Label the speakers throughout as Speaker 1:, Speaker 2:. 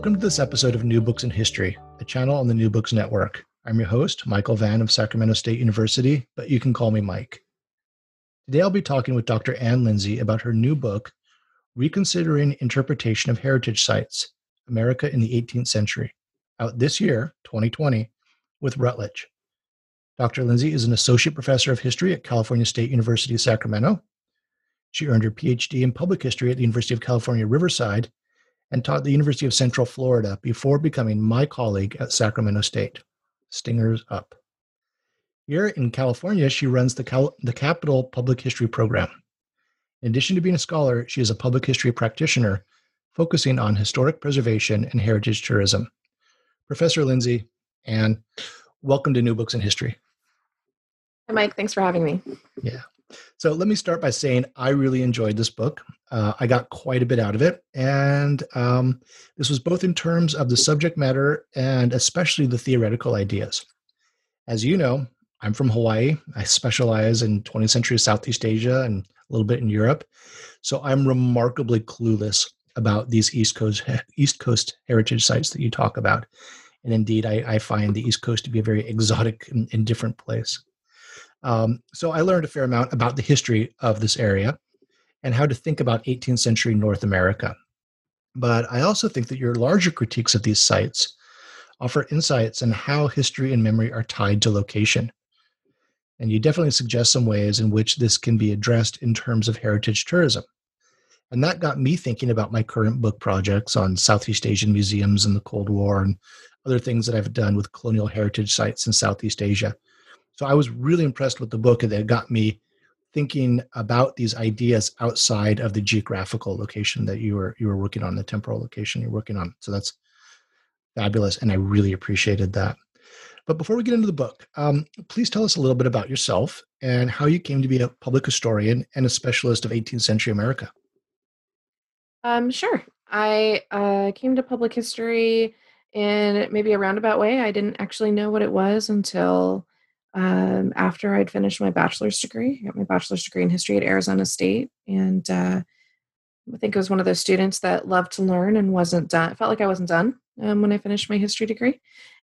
Speaker 1: Welcome to this episode of New Books in History, a channel on the New Books Network. I'm your host, Michael Vann of Sacramento State University, but you can call me Mike. Today I'll be talking with Dr. Ann Lindsay about her new book, Reconsidering Interpretation of Heritage Sites America in the 18th Century, out this year, 2020, with Routledge. Dr. Lindsay is an associate professor of history at California State University, Sacramento. She earned her PhD in public history at the University of California, Riverside, and taught at the University of Central Florida before becoming my colleague at Sacramento State. Stingers up. Here in California, she runs the, Cal- the Capital Public History Program. In addition to being a scholar, she is a public history practitioner focusing on historic preservation and heritage tourism. Professor Lindsay, and welcome to New Books in History.
Speaker 2: Hi, Mike. Thanks for having me.
Speaker 1: Yeah. So let me start by saying I really enjoyed this book. Uh, I got quite a bit out of it. And um, this was both in terms of the subject matter and especially the theoretical ideas. As you know, I'm from Hawaii. I specialize in 20th century Southeast Asia and a little bit in Europe. So I'm remarkably clueless about these East Coast East Coast heritage sites that you talk about. And indeed, I, I find the East Coast to be a very exotic and, and different place. Um, so I learned a fair amount about the history of this area and how to think about 18th century North America. But I also think that your larger critiques of these sites offer insights on how history and memory are tied to location. And you definitely suggest some ways in which this can be addressed in terms of heritage tourism. And that got me thinking about my current book projects on Southeast Asian museums and the Cold War and other things that I've done with colonial heritage sites in Southeast Asia. So I was really impressed with the book it got me thinking about these ideas outside of the geographical location that you were you were working on, the temporal location you're working on. So that's fabulous, and I really appreciated that. But before we get into the book, um, please tell us a little bit about yourself and how you came to be a public historian and a specialist of 18th century America.
Speaker 2: Um, sure. I uh, came to public history in maybe a roundabout way. I didn't actually know what it was until um, after I'd finished my bachelor's degree. I got my bachelor's degree in history at Arizona State. And uh, I think I was one of those students that loved to learn and wasn't done. felt like I wasn't done um, when I finished my history degree.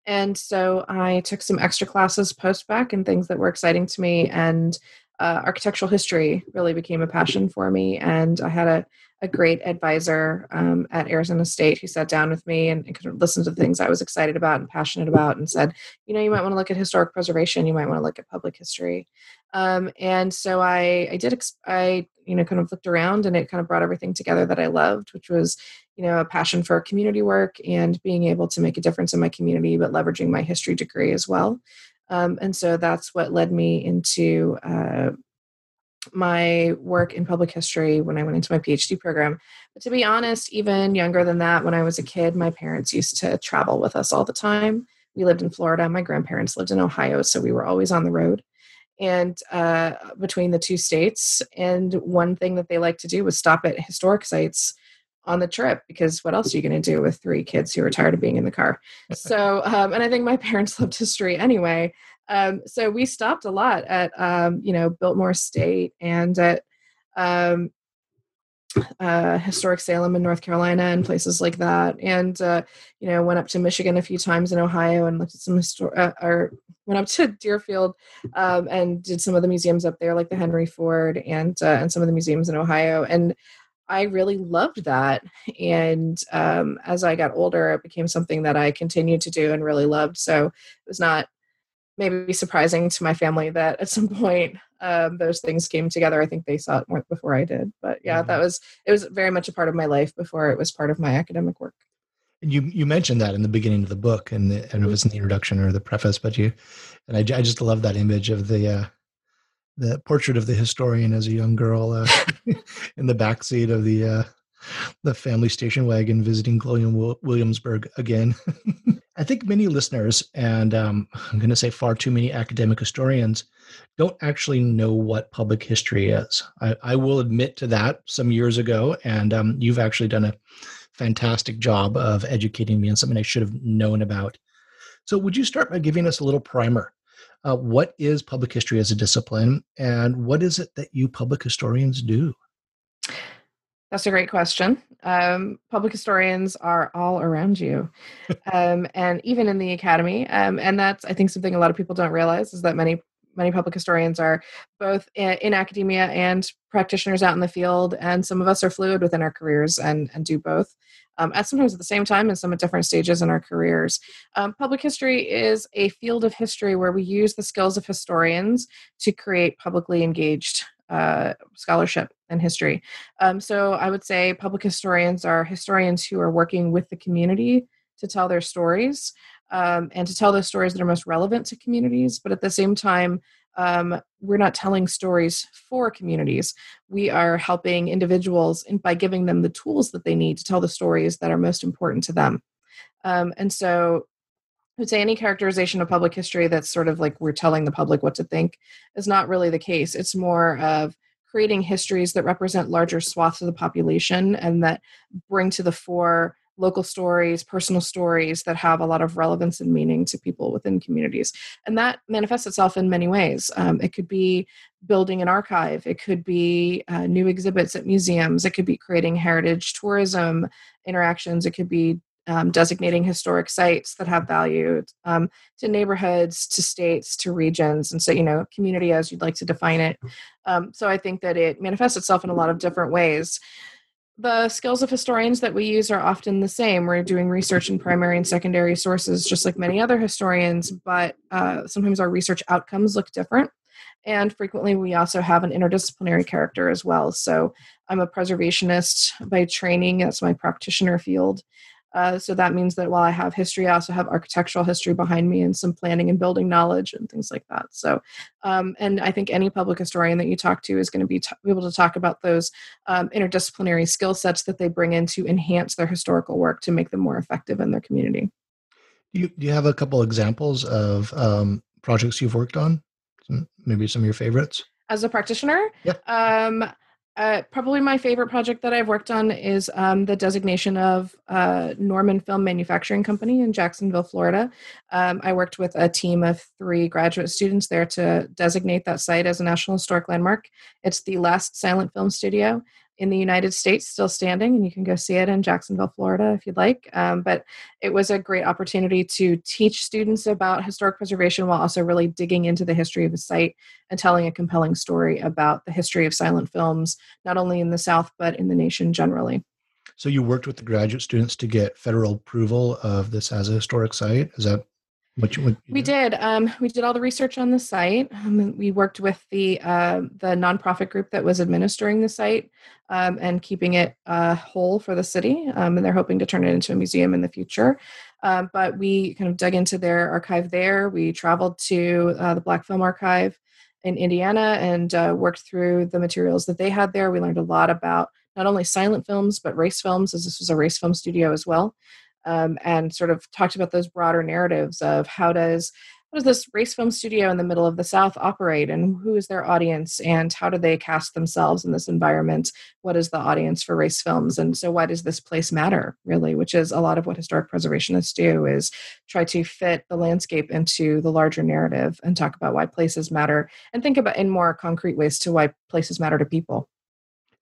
Speaker 2: And so I took some extra classes post back and things that were exciting to me. And uh, architectural history really became a passion for me. And I had a a great advisor um, at Arizona State who sat down with me and, and kind of listened to the things I was excited about and passionate about and said, you know, you might want to look at historic preservation, you might want to look at public history. Um, and so I, I did, I, you know, kind of looked around and it kind of brought everything together that I loved, which was, you know, a passion for community work and being able to make a difference in my community, but leveraging my history degree as well. Um, and so that's what led me into uh, my work in public history when I went into my PhD program. But to be honest, even younger than that, when I was a kid, my parents used to travel with us all the time. We lived in Florida. My grandparents lived in Ohio, so we were always on the road and uh, between the two states. And one thing that they like to do was stop at historic sites on the trip because what else are you going to do with three kids who are tired of being in the car? So, um, and I think my parents loved history anyway. Um, so we stopped a lot at, um, you know, Biltmore Estate and at um, uh, historic Salem in North Carolina and places like that. And, uh, you know, went up to Michigan a few times in Ohio and looked at some, histor- uh, or went up to Deerfield um, and did some of the museums up there, like the Henry Ford and, uh, and some of the museums in Ohio. And I really loved that. And um, as I got older, it became something that I continued to do and really loved. So it was not maybe surprising to my family that at some point um, those things came together. I think they saw it before I did, but yeah, mm-hmm. that was it was very much a part of my life before it was part of my academic work.
Speaker 1: And you you mentioned that in the beginning of the book, and the, and it was in the introduction or the preface, but you and I, I just love that image of the uh, the portrait of the historian as a young girl uh, in the back seat of the uh, the family station wagon visiting Colonial Williamsburg again. I think many listeners, and um, I'm going to say far too many academic historians, don't actually know what public history is. I, I will admit to that some years ago, and um, you've actually done a fantastic job of educating me on something I should have known about. So, would you start by giving us a little primer? Uh, what is public history as a discipline, and what is it that you public historians do?
Speaker 2: That's a great question. Um, public historians are all around you, um, and even in the academy. Um, and that's, I think, something a lot of people don't realize is that many many public historians are both in academia and practitioners out in the field, and some of us are fluid within our careers and and do both. Um, at sometimes at the same time and some at different stages in our careers. Um, public history is a field of history where we use the skills of historians to create publicly engaged uh, scholarship and history. Um, so I would say public historians are historians who are working with the community to tell their stories um, and to tell those stories that are most relevant to communities. But at the same time, um, we're not telling stories for communities. We are helping individuals in, by giving them the tools that they need to tell the stories that are most important to them. Um, and so I would say any characterization of public history that's sort of like we're telling the public what to think is not really the case. It's more of creating histories that represent larger swaths of the population and that bring to the fore local stories, personal stories that have a lot of relevance and meaning to people within communities. And that manifests itself in many ways. Um, it could be building an archive, it could be uh, new exhibits at museums, it could be creating heritage tourism interactions, it could be um, designating historic sites that have value um, to neighborhoods, to states, to regions, and so you know, community as you'd like to define it. Um, so I think that it manifests itself in a lot of different ways. The skills of historians that we use are often the same. We're doing research in primary and secondary sources, just like many other historians, but uh, sometimes our research outcomes look different. And frequently, we also have an interdisciplinary character as well. So, I'm a preservationist by training, that's my practitioner field. Uh, so that means that while I have history, I also have architectural history behind me and some planning and building knowledge and things like that. So, um, and I think any public historian that you talk to is going to be t- able to talk about those um, interdisciplinary skill sets that they bring in to enhance their historical work to make them more effective in their community.
Speaker 1: Do you, do you have a couple examples of um, projects you've worked on? Maybe some of your favorites?
Speaker 2: As a practitioner?
Speaker 1: Yeah.
Speaker 2: Uh, probably my favorite project that I've worked on is um, the designation of uh, Norman Film Manufacturing Company in Jacksonville, Florida. Um, I worked with a team of three graduate students there to designate that site as a National Historic Landmark. It's the last silent film studio in the United States still standing, and you can go see it in Jacksonville, Florida, if you'd like. Um, but it was a great opportunity to teach students about historic preservation while also really digging into the history of the site and telling a compelling story about the history of silent films, not only in the South, but in the nation generally.
Speaker 1: So, you worked with the graduate students to get federal approval of this as a historic site? Is that what you, what you
Speaker 2: we did. Um, we did all the research on the site. Um, we worked with the uh, the nonprofit group that was administering the site um, and keeping it uh, whole for the city. Um, and they're hoping to turn it into a museum in the future. Um, but we kind of dug into their archive there. We traveled to uh, the Black Film Archive in Indiana and uh, worked through the materials that they had there. We learned a lot about not only silent films but race films, as this was a race film studio as well um, and sort of talked about those broader narratives of how does how does this race film studio in the middle of the south operate and who is their audience and how do they cast themselves in this environment? What is the audience for race films? And so why does this place matter really? Which is a lot of what historic preservationists do is try to fit the landscape into the larger narrative and talk about why places matter and think about in more concrete ways to why places matter to people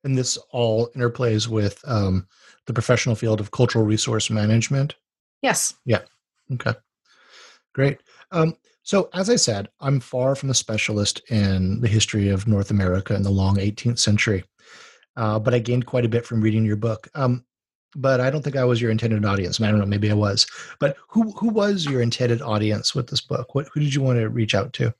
Speaker 1: and this all interplays with um, the professional field of cultural resource management?
Speaker 2: Yes.
Speaker 1: Yeah. Okay. Great. Um, so, as I said, I'm far from a specialist in the history of North America in the long 18th century, uh, but I gained quite a bit from reading your book. Um, but I don't think I was your intended audience. I, don't know, maybe I was. But who who was your intended audience with this book? What who did you want to reach out to?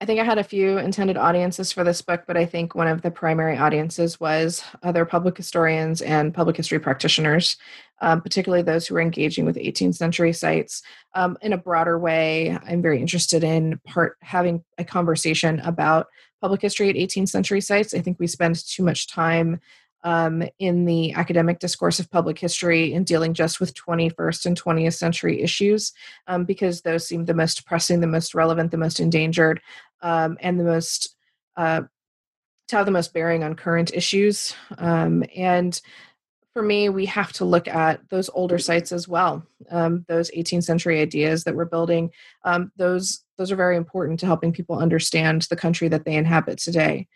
Speaker 2: I think I had a few intended audiences for this book, but I think one of the primary audiences was other public historians and public history practitioners, um, particularly those who are engaging with 18th century sites. Um, in a broader way, I'm very interested in part having a conversation about public history at 18th century sites. I think we spend too much time um, in the academic discourse of public history in dealing just with 21st and 20th century issues um, because those seem the most pressing, the most relevant, the most endangered, um, and the most uh, to have the most bearing on current issues. Um, and for me, we have to look at those older sites as well. Um, those 18th century ideas that we're building, um, those those are very important to helping people understand the country that they inhabit today.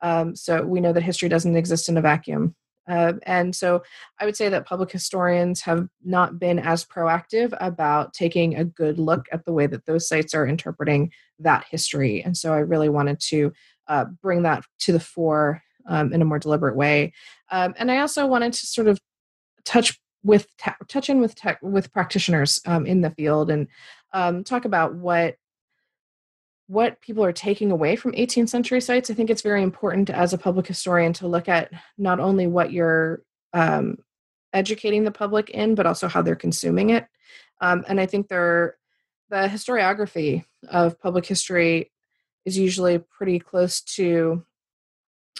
Speaker 2: Um, so we know that history doesn't exist in a vacuum. Uh, and so I would say that public historians have not been as proactive about taking a good look at the way that those sites are interpreting that history. And so I really wanted to uh, bring that to the fore um, in a more deliberate way. Um, and I also wanted to sort of touch with touch in with tech, with practitioners um, in the field and um, talk about what what people are taking away from 18th century sites. I think it's very important as a public historian to look at not only what you're um, educating the public in, but also how they're consuming it. Um, and I think they're, the historiography of public history is usually pretty close to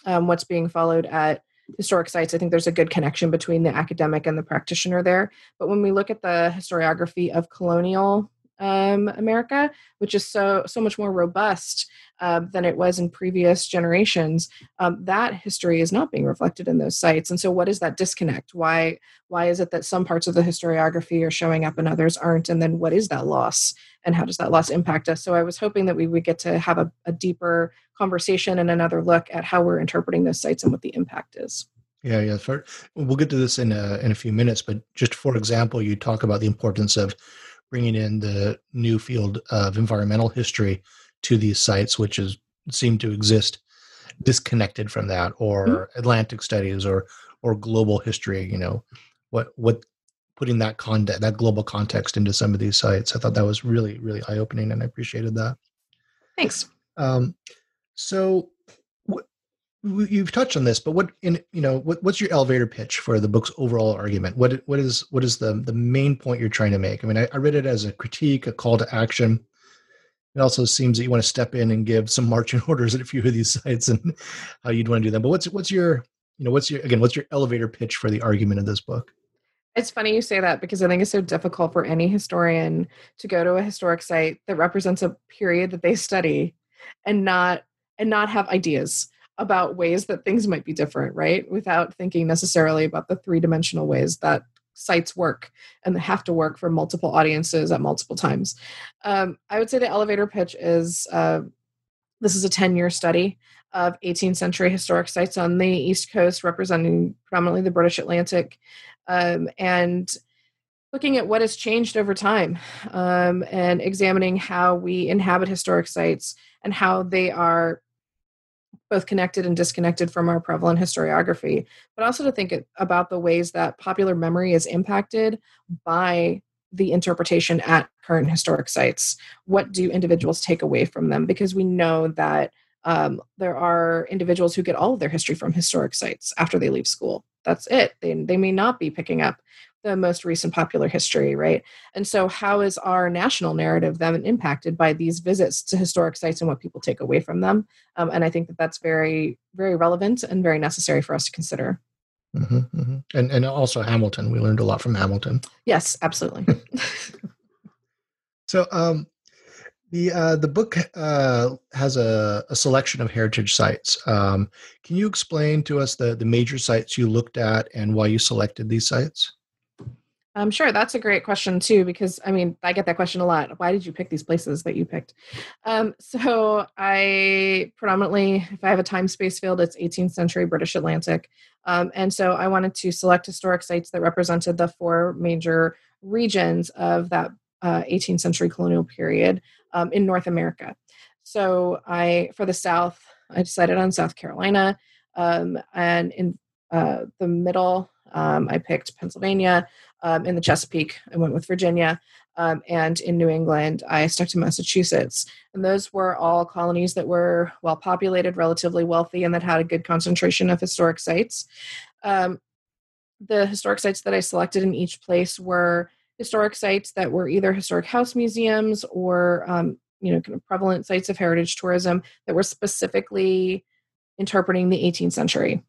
Speaker 2: um, what's being followed at historic sites. I think there's a good connection between the academic and the practitioner there. But when we look at the historiography of colonial um, America, which is so so much more robust uh, than it was in previous generations. Um, that history is not being reflected in those sites, and so what is that disconnect? Why why is it that some parts of the historiography are showing up and others aren't? And then what is that loss, and how does that loss impact us? So I was hoping that we would get to have a, a deeper conversation and another look at how we're interpreting those sites and what the impact is.
Speaker 1: Yeah, yeah. For, we'll get to this in a, in a few minutes, but just for example, you talk about the importance of bringing in the new field of environmental history to these sites, which is seem to exist disconnected from that, or mm-hmm. Atlantic studies, or or global history. You know, what what putting that context, that global context into some of these sites. I thought that was really really eye opening, and I appreciated that.
Speaker 2: Thanks. Um,
Speaker 1: so you've touched on this, but what in you know what, what's your elevator pitch for the book's overall argument? What what is what is the the main point you're trying to make? I mean, I, I read it as a critique, a call to action. It also seems that you want to step in and give some marching orders at a few of these sites and how you'd want to do them. But what's what's your you know what's your again what's your elevator pitch for the argument of this book?
Speaker 2: It's funny you say that because I think it's so difficult for any historian to go to a historic site that represents a period that they study and not and not have ideas about ways that things might be different, right? Without thinking necessarily about the three dimensional ways that sites work and they have to work for multiple audiences at multiple times. Um, I would say the elevator pitch is uh, this is a 10 year study of 18th century historic sites on the East Coast, representing predominantly the British Atlantic, um, and looking at what has changed over time um, and examining how we inhabit historic sites and how they are both connected and disconnected from our prevalent historiography, but also to think about the ways that popular memory is impacted by the interpretation at current historic sites. What do individuals take away from them? Because we know that um, there are individuals who get all of their history from historic sites after they leave school. That's it. They, they may not be picking up the most recent popular history, right? And so, how is our national narrative then impacted by these visits to historic sites and what people take away from them? Um, and I think that that's very, very relevant and very necessary for us to consider.
Speaker 1: Mm-hmm, mm-hmm. And and also Hamilton, we learned a lot from Hamilton.
Speaker 2: Yes, absolutely.
Speaker 1: so, um, the uh, the book uh, has a, a, selection of heritage sites. Um, can you explain to us the the major sites you looked at and why you selected these sites?
Speaker 2: Um, sure, that's a great question too, because I mean, I get that question a lot. Why did you pick these places that you picked? Um, so, I predominantly, if I have a time space field, it's 18th century British Atlantic. Um, and so, I wanted to select historic sites that represented the four major regions of that uh, 18th century colonial period um, in North America. So, I, for the South, I decided on South Carolina. Um, and in uh, the middle, um, I picked Pennsylvania. Um, in the Chesapeake, I went with Virginia. Um, and in New England, I stuck to Massachusetts. And those were all colonies that were well populated, relatively wealthy, and that had a good concentration of historic sites. Um, the historic sites that I selected in each place were historic sites that were either historic house museums or um, you know kind of prevalent sites of heritage tourism that were specifically interpreting the 18th century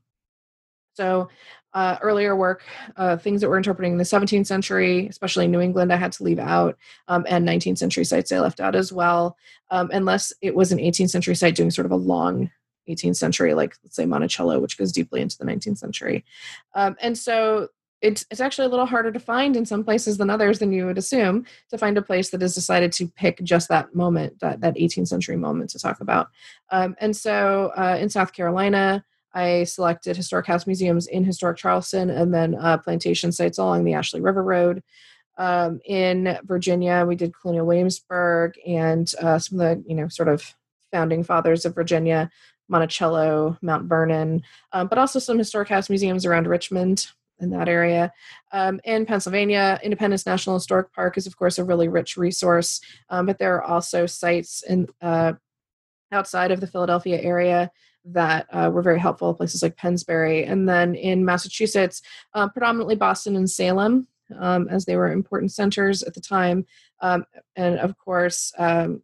Speaker 2: so uh, earlier work, uh, things that were interpreting the 17th century, especially New England, I had to leave out, um, and 19th century sites I left out as well, um, unless it was an 18th century site doing sort of a long 18th century, like let's say Monticello, which goes deeply into the 19th century. Um, and so it's, it's actually a little harder to find in some places than others than you would assume to find a place that has decided to pick just that moment, that, that 18th century moment to talk about. Um, and so uh, in South Carolina, I selected historic house museums in historic Charleston and then uh, plantation sites along the Ashley River Road. Um, in Virginia, we did Colonial Williamsburg and uh, some of the, you know, sort of founding fathers of Virginia, Monticello, Mount Vernon, um, but also some historic house museums around Richmond in that area. Um, in Pennsylvania, Independence National Historic Park is, of course, a really rich resource, um, but there are also sites in uh, outside of the Philadelphia area that uh, were very helpful, places like Pennsbury. And then in Massachusetts, uh, predominantly Boston and Salem, um, as they were important centers at the time. Um, and of course, um,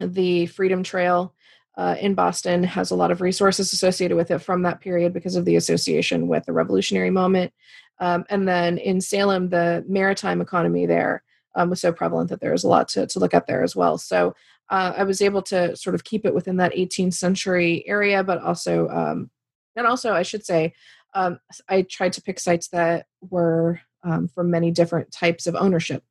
Speaker 2: the Freedom Trail uh, in Boston has a lot of resources associated with it from that period because of the association with the revolutionary moment. Um, and then in Salem, the maritime economy there um, was so prevalent that there was a lot to, to look at there as well. So uh, I was able to sort of keep it within that 18th century area, but also, um, and also I should say, um, I tried to pick sites that were um, from many different types of ownership,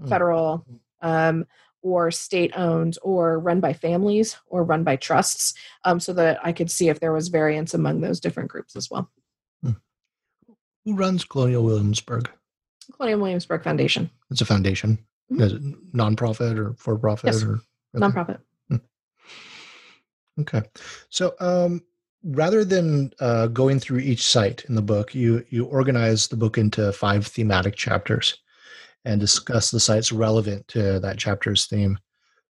Speaker 2: mm. federal um, or state owned, or run by families or run by trusts, um, so that I could see if there was variance among those different groups as well. Mm.
Speaker 1: Who runs Colonial Williamsburg?
Speaker 2: Colonial Williamsburg Foundation.
Speaker 1: It's a foundation. Mm-hmm. Is it nonprofit or for profit
Speaker 2: yes.
Speaker 1: or
Speaker 2: okay. nonprofit? Hmm.
Speaker 1: Okay, so um, rather than uh, going through each site in the book, you you organize the book into five thematic chapters and discuss the sites relevant to that chapter's theme.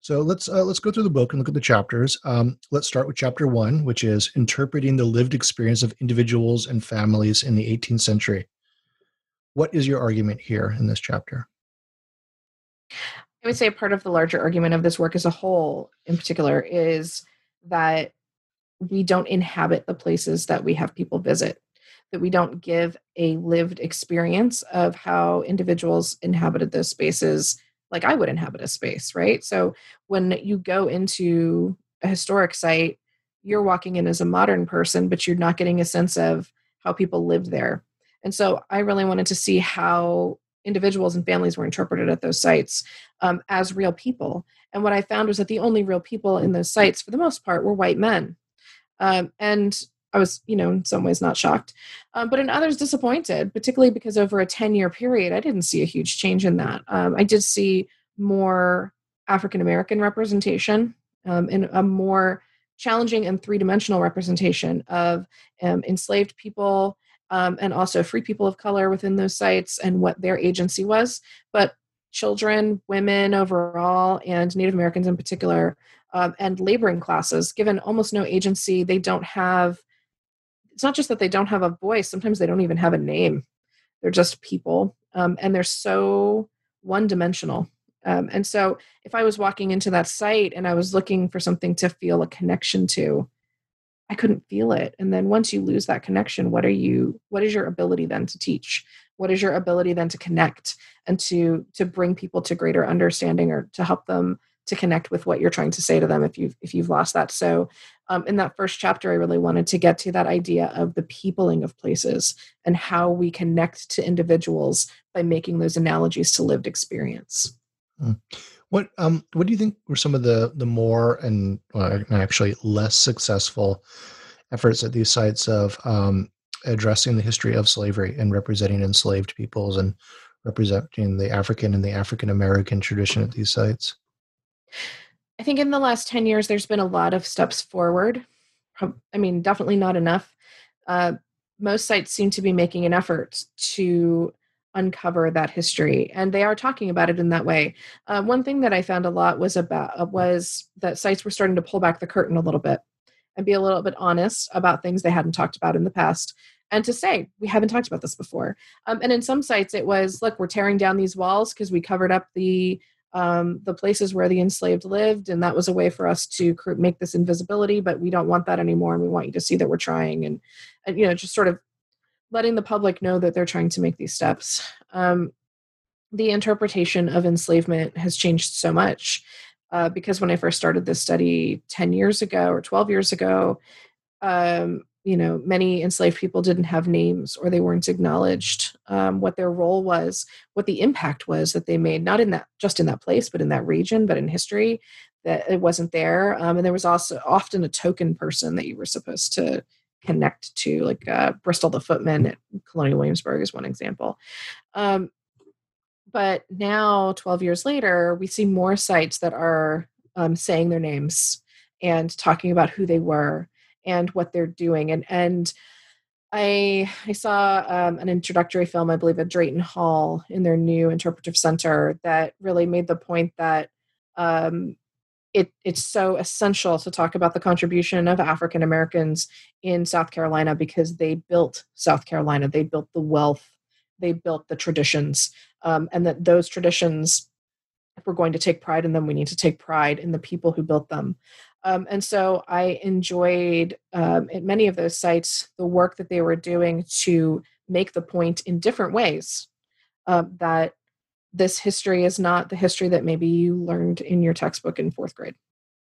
Speaker 1: So let's uh, let's go through the book and look at the chapters. Um, let's start with chapter one, which is interpreting the lived experience of individuals and families in the 18th century. What is your argument here in this chapter?
Speaker 2: I would say a part of the larger argument of this work as a whole, in particular, is that we don't inhabit the places that we have people visit, that we don't give a lived experience of how individuals inhabited those spaces like I would inhabit a space, right? So when you go into a historic site, you're walking in as a modern person, but you're not getting a sense of how people lived there. And so I really wanted to see how individuals and families were interpreted at those sites um, as real people. And what I found was that the only real people in those sites, for the most part, were white men. Um, and I was, you know, in some ways not shocked, um, but in others disappointed, particularly because over a 10 year period, I didn't see a huge change in that. Um, I did see more African American representation um, and a more challenging and three dimensional representation of um, enslaved people um, and also free people of color within those sites and what their agency was. But children, women overall, and Native Americans in particular um, and laboring classes, given almost no agency, they don't have. It's not just that they don't have a voice; sometimes they don't even have a name. They're just people, um, and they're so one-dimensional. Um, and so, if I was walking into that site and I was looking for something to feel a connection to, I couldn't feel it. And then once you lose that connection, what are you? What is your ability then to teach? What is your ability then to connect and to to bring people to greater understanding or to help them to connect with what you're trying to say to them if you've if you've lost that so um, in that first chapter i really wanted to get to that idea of the peopling of places and how we connect to individuals by making those analogies to lived experience
Speaker 1: hmm. What um what do you think were some of the the more and well, actually less successful efforts at these sites of um, addressing the history of slavery and representing enslaved peoples and representing the African and the African American tradition at these sites?
Speaker 2: I think in the last 10 years, there's been a lot of steps forward. I mean, definitely not enough. Uh, most sites seem to be making an effort to uncover that history and they are talking about it in that way. Uh, one thing that i found a lot was about uh, was that sites were starting to pull back the curtain a little bit and be a little bit honest about things they hadn't talked about in the past and to say we haven't talked about this before. Um, and in some sites it was look we're tearing down these walls because we covered up the um, the places where the enslaved lived and that was a way for us to make this invisibility but we don't want that anymore and we want you to see that we're trying and, and you know just sort of letting the public know that they're trying to make these steps. Um, the interpretation of enslavement has changed so much uh, because when i first started this study 10 years ago or 12 years ago um, you know many enslaved people didn't have names or they weren't acknowledged um, what their role was what the impact was that they made not in that just in that place but in that region but in history that it wasn't there. Um, and there was also often a token person that you were supposed to connect to, like uh, Bristol the Footman at Colonial Williamsburg is one example. Um, but now, 12 years later, we see more sites that are um, saying their names and talking about who they were and what they're doing. And and I I saw um, an introductory film, I believe, at Drayton Hall in their new interpretive center that really made the point that um, it it's so essential to talk about the contribution of African Americans in South Carolina because they built South Carolina, they built the wealth, they built the traditions, um, and that those traditions, if we're going to take pride in them, we need to take pride in the people who built them. Um, and so I enjoyed um, at many of those sites the work that they were doing to make the point in different ways uh, that this history is not the history that maybe you learned in your textbook in fourth grade.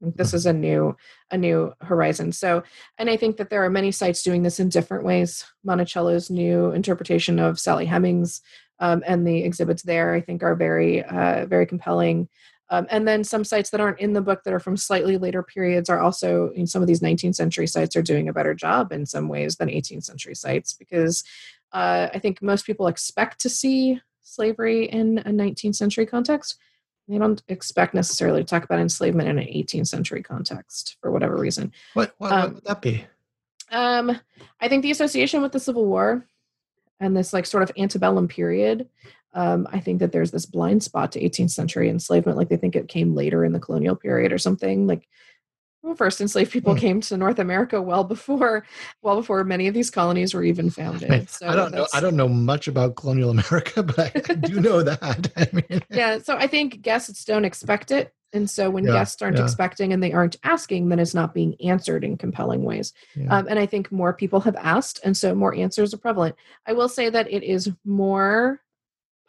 Speaker 2: This is a new a new horizon. So, and I think that there are many sites doing this in different ways. Monticello's new interpretation of Sally Hemings um, and the exhibits there, I think, are very uh, very compelling. Um, and then some sites that aren't in the book that are from slightly later periods are also in some of these 19th century sites are doing a better job in some ways than 18th century sites because uh, I think most people expect to see slavery in a 19th century context. They don't expect necessarily to talk about enslavement in an 18th century context for whatever reason.
Speaker 1: What, what, um, what would that be?
Speaker 2: Um, I think the association with the Civil War and this like sort of antebellum period um, I think that there's this blind spot to 18th century enslavement, like they think it came later in the colonial period or something. Like, well, first enslaved people mm. came to North America well before, well before many of these colonies were even founded.
Speaker 1: so I don't know. I don't know much about colonial America, but I, I do know that. I
Speaker 2: mean, yeah. So I think guests don't expect it, and so when yeah, guests aren't yeah. expecting and they aren't asking, then it's not being answered in compelling ways. Yeah. Um, and I think more people have asked, and so more answers are prevalent. I will say that it is more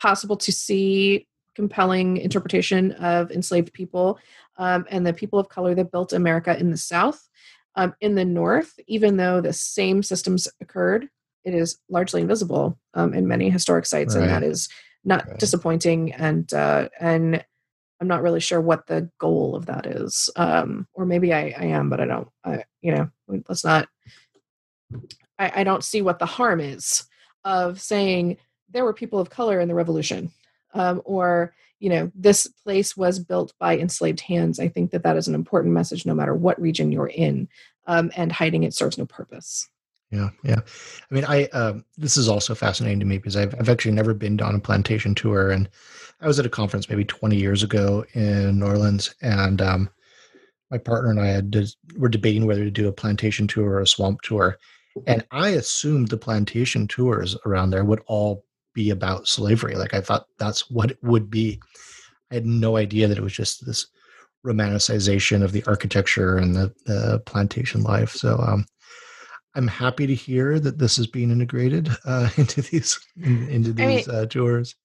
Speaker 2: possible to see compelling interpretation of enslaved people um, and the people of color that built America in the South. Um, in the North, even though the same systems occurred, it is largely invisible um, in many historic sites, right. and that is not right. disappointing. And uh, and I'm not really sure what the goal of that is, um, or maybe I, I am, but I don't. I, you know, let's not. I, I don't see what the harm is of saying there were people of color in the revolution um, or you know this place was built by enslaved hands i think that that is an important message no matter what region you're in um, and hiding it serves no purpose.
Speaker 1: Yeah yeah. I mean i um, this is also fascinating to me because I've, I've actually never been on a plantation tour and i was at a conference maybe 20 years ago in new orleans and um, my partner and i had were debating whether to do a plantation tour or a swamp tour and i assumed the plantation tours around there would all be about slavery. Like I thought that's what it would be. I had no idea that it was just this romanticization of the architecture and the, the plantation life. So um, I'm happy to hear that this is being integrated uh, into these in, into these I mean, uh, tours.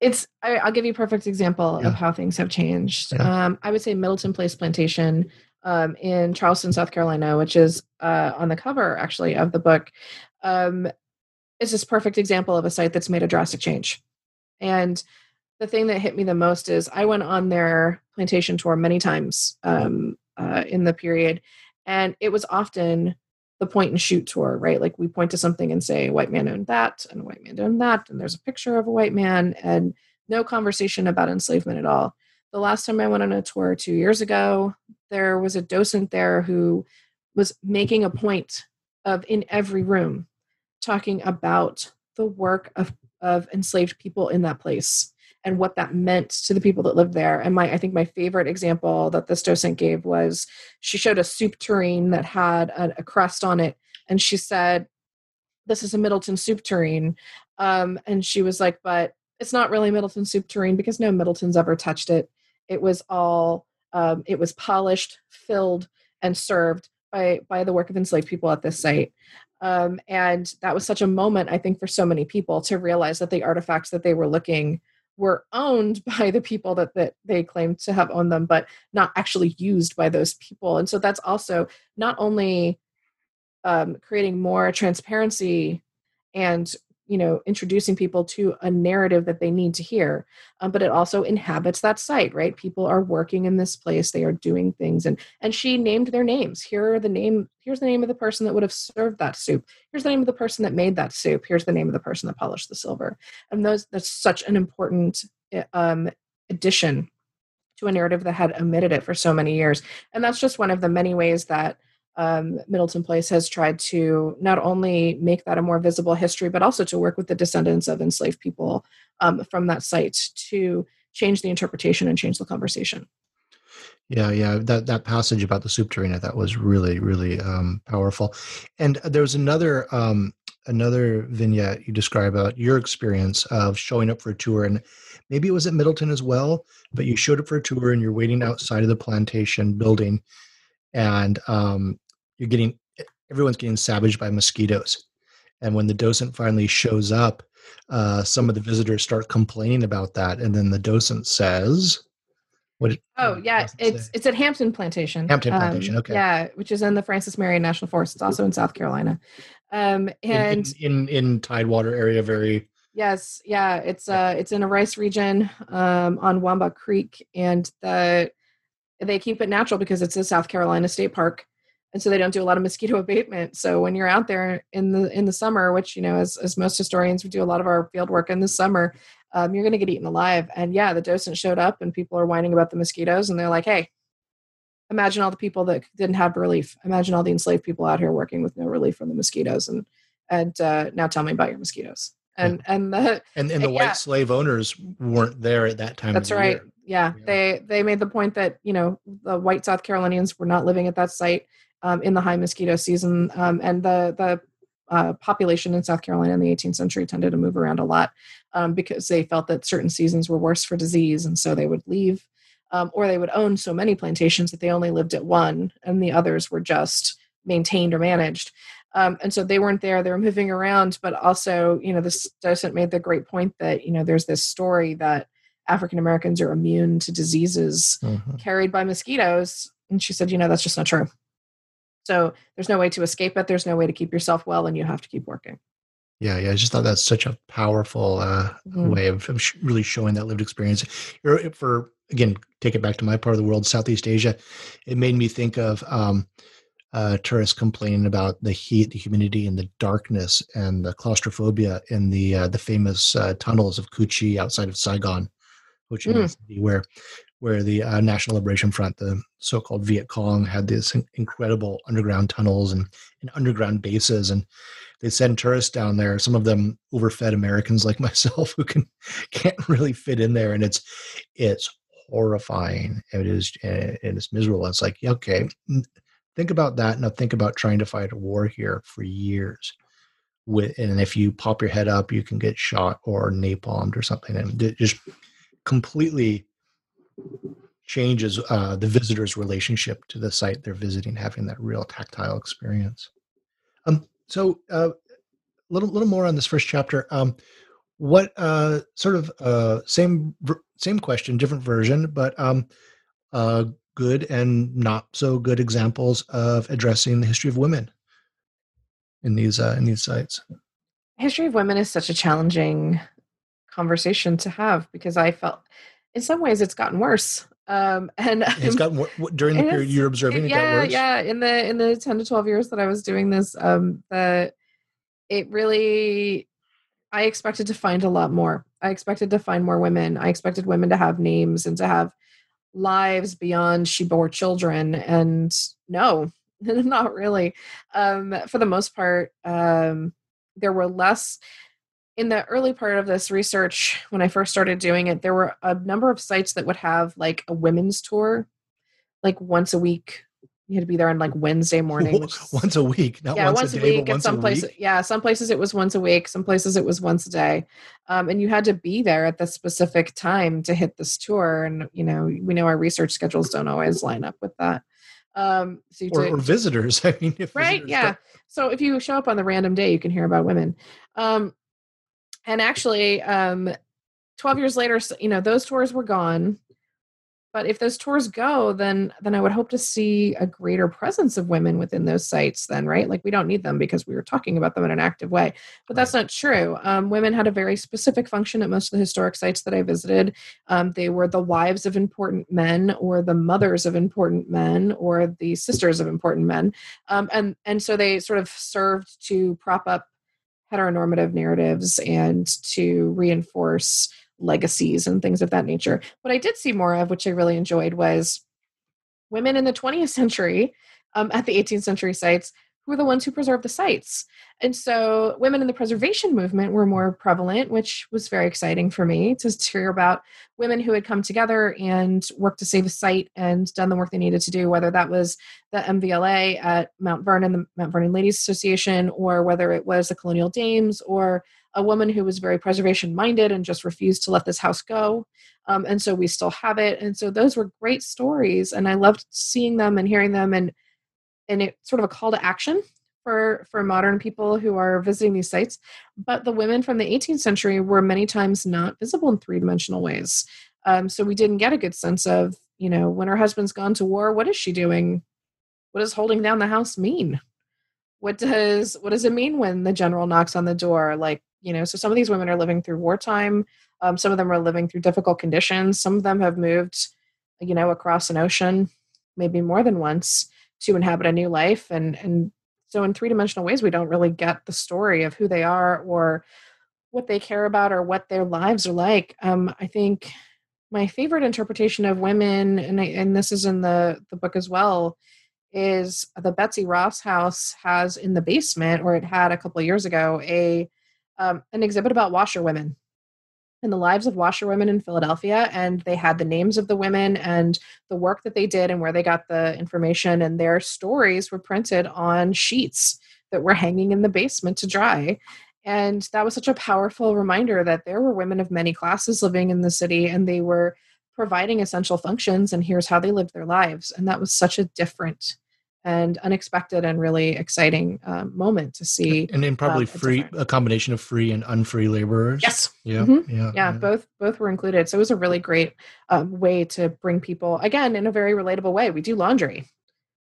Speaker 2: It's I, will give you a perfect example yeah. of how things have changed. Yeah. Um, I would say Middleton Place Plantation um, in Charleston, South Carolina, which is uh, on the cover actually of the book. Um, is this perfect example of a site that's made a drastic change. And the thing that hit me the most is I went on their plantation tour many times um, uh, in the period, and it was often the point and shoot tour, right? Like we point to something and say, white man owned that, and white man owned that, and there's a picture of a white man, and no conversation about enslavement at all. The last time I went on a tour two years ago, there was a docent there who was making a point of in every room talking about the work of, of enslaved people in that place and what that meant to the people that lived there. And my, I think my favorite example that this docent gave was she showed a soup tureen that had a, a crust on it, and she said, "This is a Middleton soup tureen," um, and she was like, "But it's not really a Middleton soup tureen because no Middletons ever touched it. It was all, um, it was polished, filled, and served by by the work of enslaved people at this site." Um, and that was such a moment, I think, for so many people to realize that the artifacts that they were looking were owned by the people that, that they claimed to have owned them, but not actually used by those people. And so that's also not only um, creating more transparency and you know introducing people to a narrative that they need to hear um, but it also inhabits that site right? People are working in this place they are doing things and and she named their names. Here are the name here's the name of the person that would have served that soup. Here's the name of the person that made that soup. Here's the name of the person that polished the silver. And those that's such an important eh, um, addition to a narrative that had omitted it for so many years. And that's just one of the many ways that um, Middleton Place has tried to not only make that a more visible history, but also to work with the descendants of enslaved people um, from that site to change the interpretation and change the conversation.
Speaker 1: Yeah, yeah, that that passage about the soup tureen that was really, really um, powerful. And there was another um, another vignette you describe about your experience of showing up for a tour, and maybe it was at Middleton as well. But you showed up for a tour, and you're waiting outside of the plantation building, and um, you're getting everyone's getting savaged by mosquitoes. And when the docent finally shows up uh, some of the visitors start complaining about that and then the docent says
Speaker 2: what oh yeah it's say? it's at hampton plantation
Speaker 1: hampton plantation um, okay.
Speaker 2: yeah which is in the francis marion national forest it's also in south carolina. Um and
Speaker 1: in in, in, in tidewater area very
Speaker 2: yes yeah it's uh it's in a rice region um on wambaw creek and the they keep it natural because it's a south carolina state park and so they don't do a lot of mosquito abatement. So when you're out there in the in the summer which you know as, as most historians we do a lot of our field work in the summer um, you're going to get eaten alive. And yeah the docent showed up and people are whining about the mosquitoes and they're like hey imagine all the people that didn't have relief. Imagine all the enslaved people out here working with no relief from the mosquitoes and and uh, now tell me about your mosquitoes. And and the
Speaker 1: and, and the white yeah. slave owners weren't there at that time
Speaker 2: that's right. yeah. yeah. they they made the point that you know the white south carolinians were not living at that site um, in the high mosquito season, um, and the the uh, population in South Carolina in the 18th century tended to move around a lot um, because they felt that certain seasons were worse for disease, and so they would leave, um, or they would own so many plantations that they only lived at one, and the others were just maintained or managed. Um, and so they weren't there; they were moving around. But also, you know, this docent made the great point that you know there's this story that African Americans are immune to diseases mm-hmm. carried by mosquitoes, and she said, you know, that's just not true. So there's no way to escape it. There's no way to keep yourself well, and you have to keep working.
Speaker 1: Yeah, yeah. I just thought that's such a powerful uh, mm-hmm. way of, of sh- really showing that lived experience. For again, take it back to my part of the world, Southeast Asia. It made me think of um, uh, tourists complaining about the heat, the humidity, and the darkness and the claustrophobia in the uh, the famous uh, tunnels of Cu Chi outside of Saigon, which mm. where where the uh, National Liberation Front, the so-called Viet Cong, had these incredible underground tunnels and, and underground bases, and they send tourists down there. Some of them overfed Americans like myself who can can't really fit in there, and it's it's horrifying. It is and it's miserable. It's like okay, think about that. Now think about trying to fight a war here for years. With and if you pop your head up, you can get shot or napalmed or something, and just completely changes uh, the visitor's relationship to the site they're visiting, having that real tactile experience. Um, so, a uh, little little more on this first chapter. Um, what uh, sort of uh, same same question, different version, but um, uh, good and not so good examples of addressing the history of women in these uh, in these sites.
Speaker 2: History of women is such a challenging conversation to have because I felt in some ways it's gotten worse um and
Speaker 1: it's gotten during the period you're observing
Speaker 2: it, yeah yeah in the in the 10 to 12 years that i was doing this um the it really i expected to find a lot more. I expected to find more women. I expected women to have names and to have lives beyond she bore children and no not really. Um for the most part um there were less in the early part of this research, when I first started doing it, there were a number of sites that would have like a women's tour, like once a week. You had to be there on like Wednesday morning.
Speaker 1: once a week, not
Speaker 2: yeah,
Speaker 1: once,
Speaker 2: once
Speaker 1: a, day,
Speaker 2: week. At some places, yeah, some places it was once a week. Some places it was once a day, um, and you had to be there at the specific time to hit this tour. And you know, we know our research schedules don't always line up with that. Um,
Speaker 1: so or, or, visitors. I mean,
Speaker 2: right? Yeah. So if you show up on the random day, you can hear about women. Um, and actually um 12 years later you know those tours were gone but if those tours go then then i would hope to see a greater presence of women within those sites then right? Like we don't need them because we were talking about them in an active way but that's not true. Um, women had a very specific function at most of the historic sites that i visited. Um, they were the wives of important men or the mothers of important men or the sisters of important men. Um, and and so they sort of served to prop up heteronormative narratives and to reinforce legacies and things of that nature. What I did see more of, which I really enjoyed, was women in the 20th century um, at the 18th century sites who were the ones who preserved the sites. And so women in the preservation movement were more prevalent, which was very exciting for me to hear about women who had come together and worked to save a site and done the work they needed to do, whether that was the MVLA at Mount Vernon, the Mount Vernon Ladies Association, or whether it was the Colonial Dames or a woman who was very preservation minded and just refused to let this house go. Um, and so we still have it. And so those were great stories. And I loved seeing them and hearing them and and it's sort of a call to action for for modern people who are visiting these sites. But the women from the 18th century were many times not visible in three dimensional ways. Um, so we didn't get a good sense of, you know, when her husband's gone to war, what is she doing? What does holding down the house mean? What does what does it mean when the general knocks on the door? Like you know so some of these women are living through wartime um, some of them are living through difficult conditions some of them have moved you know across an ocean maybe more than once to inhabit a new life and and so in three dimensional ways we don't really get the story of who they are or what they care about or what their lives are like. Um, i think my favorite interpretation of women and I, and this is in the the book as well is the Betsy Ross house has in the basement, or it had a couple of years ago, a um, an exhibit about washerwomen and the lives of washerwomen in Philadelphia. And they had the names of the women and the work that they did and where they got the information. And their stories were printed on sheets that were hanging in the basement to dry. And that was such a powerful reminder that there were women of many classes living in the city and they were providing essential functions. And here's how they lived their lives. And that was such a different and unexpected and really exciting um, moment to see.
Speaker 1: And then probably um, free a combination of free and unfree laborers.
Speaker 2: Yes.
Speaker 1: Yeah, mm-hmm. yeah,
Speaker 2: yeah. Yeah. Both both were included. So it was a really great um, way to bring people again in a very relatable way. We do laundry.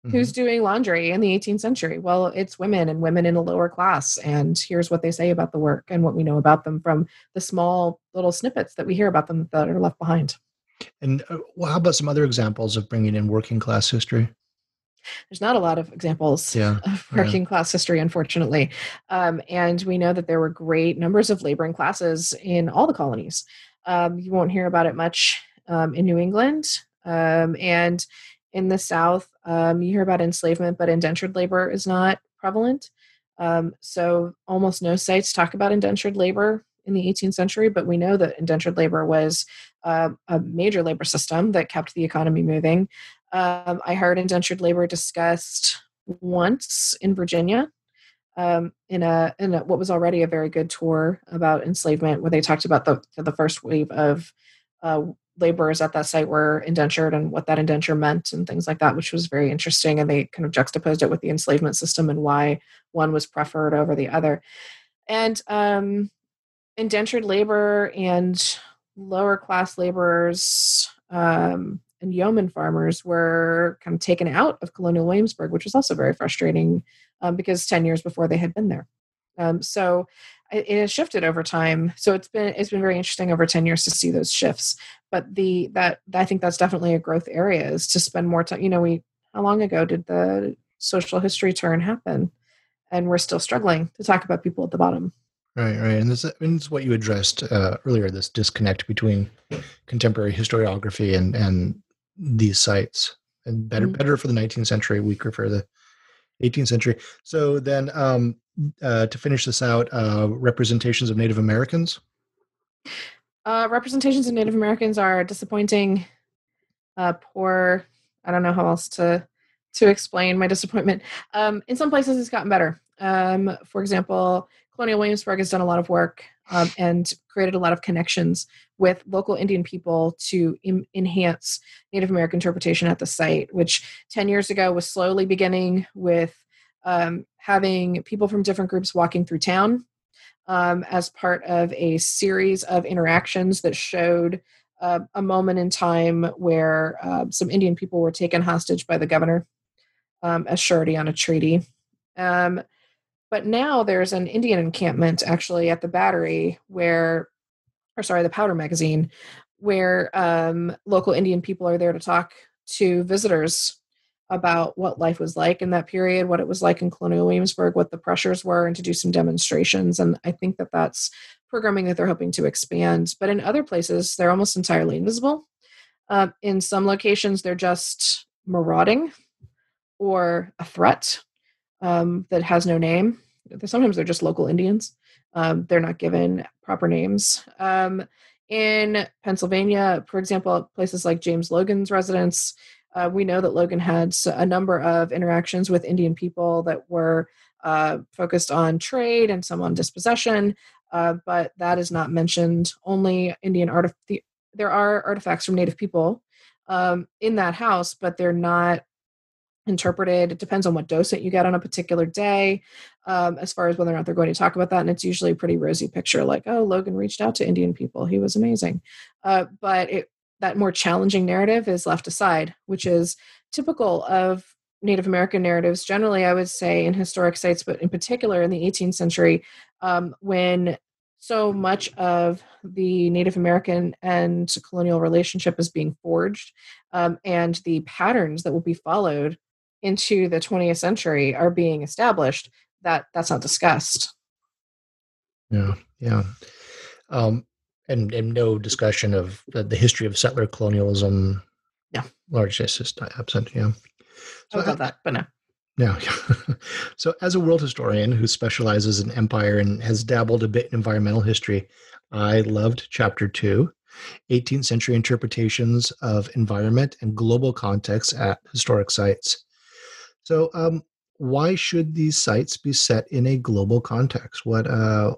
Speaker 2: Mm-hmm. Who's doing laundry in the 18th century? Well, it's women and women in a lower class. And here's what they say about the work and what we know about them from the small little snippets that we hear about them that are left behind.
Speaker 1: And uh, well, how about some other examples of bringing in working class history?
Speaker 2: There's not a lot of examples
Speaker 1: yeah,
Speaker 2: of working yeah. class history, unfortunately. Um, and we know that there were great numbers of laboring classes in all the colonies. Um, you won't hear about it much um, in New England. Um, and in the South, um, you hear about enslavement, but indentured labor is not prevalent. Um, so almost no sites talk about indentured labor in the 18th century, but we know that indentured labor was uh, a major labor system that kept the economy moving. Um, I heard indentured labor discussed once in Virginia um, in a in a, what was already a very good tour about enslavement, where they talked about the the first wave of uh, laborers at that site were indentured and what that indenture meant and things like that, which was very interesting. And they kind of juxtaposed it with the enslavement system and why one was preferred over the other. And um, indentured labor and lower class laborers um, and yeoman farmers were kind of taken out of colonial williamsburg which was also very frustrating um, because 10 years before they had been there. Um, so it, it, has shifted over time. So it's been it's been very interesting over 10 years to see those shifts. But the that i think that's definitely a growth area is to spend more time you know we how long ago did the social history turn happen? And we're still struggling to talk about people at the bottom.
Speaker 1: Right, right, and this, is what you addressed uh, earlier: this disconnect between contemporary historiography and and these sites and better mm-hmm. better for the 19th century weaker for the 18th century. So then um, uh, to finish this out uh, representations of native americans?
Speaker 2: Uh, representations of native americans are disappointing uh, poor i don't know how else to to explain my disappointment. Um, in some places it's gotten better. Um, for example colonial williamsburg has done a lot of work um, and created a lot of connections with local Indian people to Im- enhance Native American interpretation at the site, which 10 years ago was slowly beginning with um, having people from different groups walking through town um, as part of a series of interactions that showed uh, a moment in time where uh, some Indian people were taken hostage by the governor um, as surety on a treaty. Um, but now there's an Indian encampment actually at the battery where, or sorry, the powder magazine, where um, local Indian people are there to talk to visitors about what life was like in that period, what it was like in colonial Williamsburg, what the pressures were, and to do some demonstrations. And I think that that's programming that they're hoping to expand. But in other places, they're almost entirely invisible. Uh, in some locations, they're just marauding or a threat um, that has no name. Sometimes they're just local Indians. Um, they're not given proper names. Um, in Pennsylvania, for example, places like James Logan's residence, uh, we know that Logan had a number of interactions with Indian people that were uh, focused on trade and some on dispossession, uh, but that is not mentioned. Only Indian art. There are artifacts from Native people um, in that house, but they're not interpreted. It depends on what docent you get on a particular day, um, as far as whether or not they're going to talk about that. And it's usually a pretty rosy picture, like, oh, Logan reached out to Indian people. He was amazing. Uh, but it, that more challenging narrative is left aside, which is typical of Native American narratives generally, I would say, in historic sites, but in particular in the 18th century, um, when so much of the Native American and colonial relationship is being forged, um, and the patterns that will be followed into the 20th century are being established. That that's not discussed.
Speaker 1: Yeah, yeah. Um, and, and no discussion of the, the history of settler colonialism.
Speaker 2: Yeah,
Speaker 1: largely just absent. Yeah,
Speaker 2: so I love that, but no.
Speaker 1: Yeah. so, as a world historian who specializes in empire and has dabbled a bit in environmental history, I loved chapter two 18th century interpretations of environment and global context at historic sites. So, um, why should these sites be set in a global context? What, uh,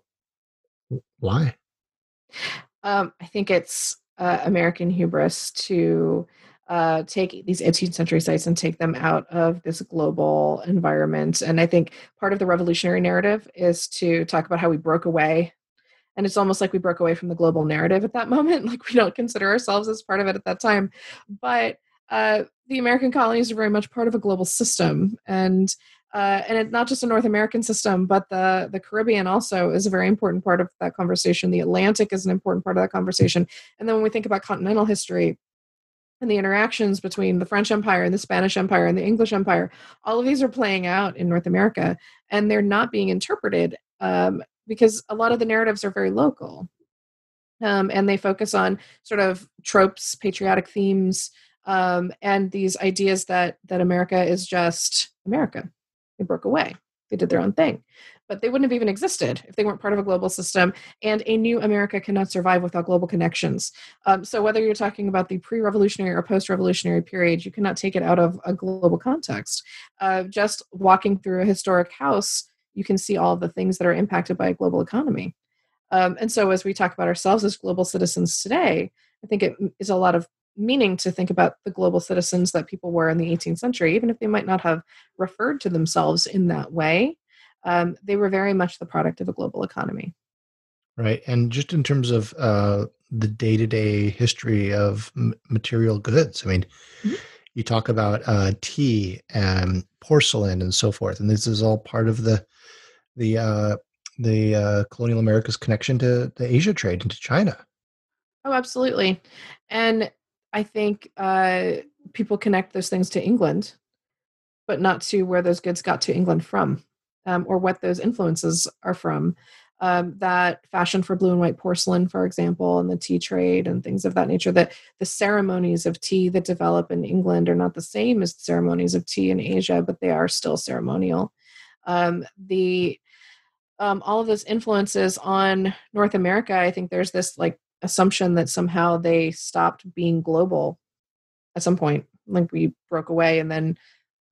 Speaker 1: why?
Speaker 2: Um, I think it's uh, American hubris to uh, take these 18th century sites and take them out of this global environment. And I think part of the revolutionary narrative is to talk about how we broke away. And it's almost like we broke away from the global narrative at that moment. Like we don't consider ourselves as part of it at that time. But uh, the American colonies are very much part of a global system. And uh, and it's not just a North American system, but the the Caribbean also is a very important part of that conversation. The Atlantic is an important part of that conversation. And then when we think about continental history and the interactions between the French Empire and the Spanish Empire and the English Empire, all of these are playing out in North America, and they're not being interpreted um, because a lot of the narratives are very local. Um, and they focus on sort of tropes, patriotic themes, um, and these ideas that that America is just America they broke away. They did their own thing. But they wouldn't have even existed if they weren't part of a global system. And a new America cannot survive without global connections. Um, so, whether you're talking about the pre revolutionary or post revolutionary period, you cannot take it out of a global context. Uh, just walking through a historic house, you can see all the things that are impacted by a global economy. Um, and so, as we talk about ourselves as global citizens today, I think it is a lot of meaning to think about the global citizens that people were in the 18th century, even if they might not have referred to themselves in that way. Um, they were very much the product of a global economy.
Speaker 1: Right. And just in terms of uh, the day to day history of m- material goods, I mean, mm-hmm. you talk about uh, tea and porcelain and so forth, and this is all part of the the uh, the uh, colonial America's connection to the Asia trade into China.
Speaker 2: Oh, absolutely. And I think uh, people connect those things to England, but not to where those goods got to England from um, or what those influences are from. Um, that fashion for blue and white porcelain, for example, and the tea trade and things of that nature, that the ceremonies of tea that develop in England are not the same as the ceremonies of tea in Asia, but they are still ceremonial. Um, the um, all of those influences on North America, I think there's this like assumption that somehow they stopped being global at some point like we broke away and then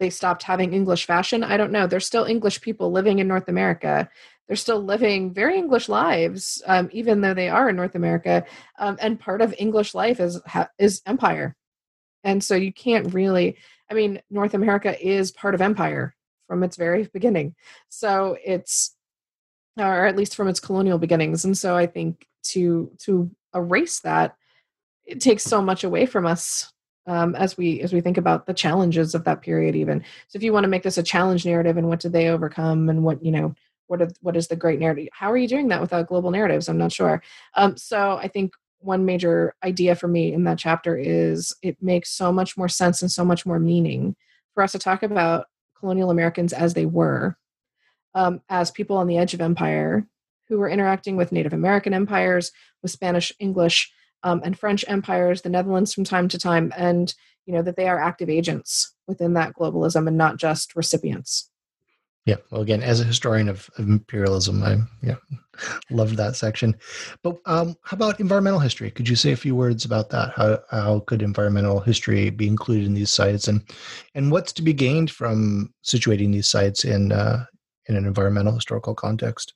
Speaker 2: they stopped having english fashion? I don't know. There's still english people living in north america. They're still living very english lives um, even though they are in north america um, and part of english life is is empire. And so you can't really i mean north america is part of empire from its very beginning. So it's or at least from its colonial beginnings. And so i think to to erase that it takes so much away from us um, as we as we think about the challenges of that period even. So if you want to make this a challenge narrative and what did they overcome and what you know what are, what is the great narrative how are you doing that without global narratives? I'm not sure. Um, so i think one major idea for me in that chapter is it makes so much more sense and so much more meaning for us to talk about colonial americans as they were um, as people on the edge of empire who were interacting with native american empires with spanish english um, and French empires, the Netherlands from time to time, and you know that they are active agents within that globalism and not just recipients.
Speaker 1: Yeah, well, again, as a historian of, of imperialism, I yeah loved that section. But um, how about environmental history? Could you say a few words about that? How how could environmental history be included in these sites, and and what's to be gained from situating these sites in uh, in an environmental historical context?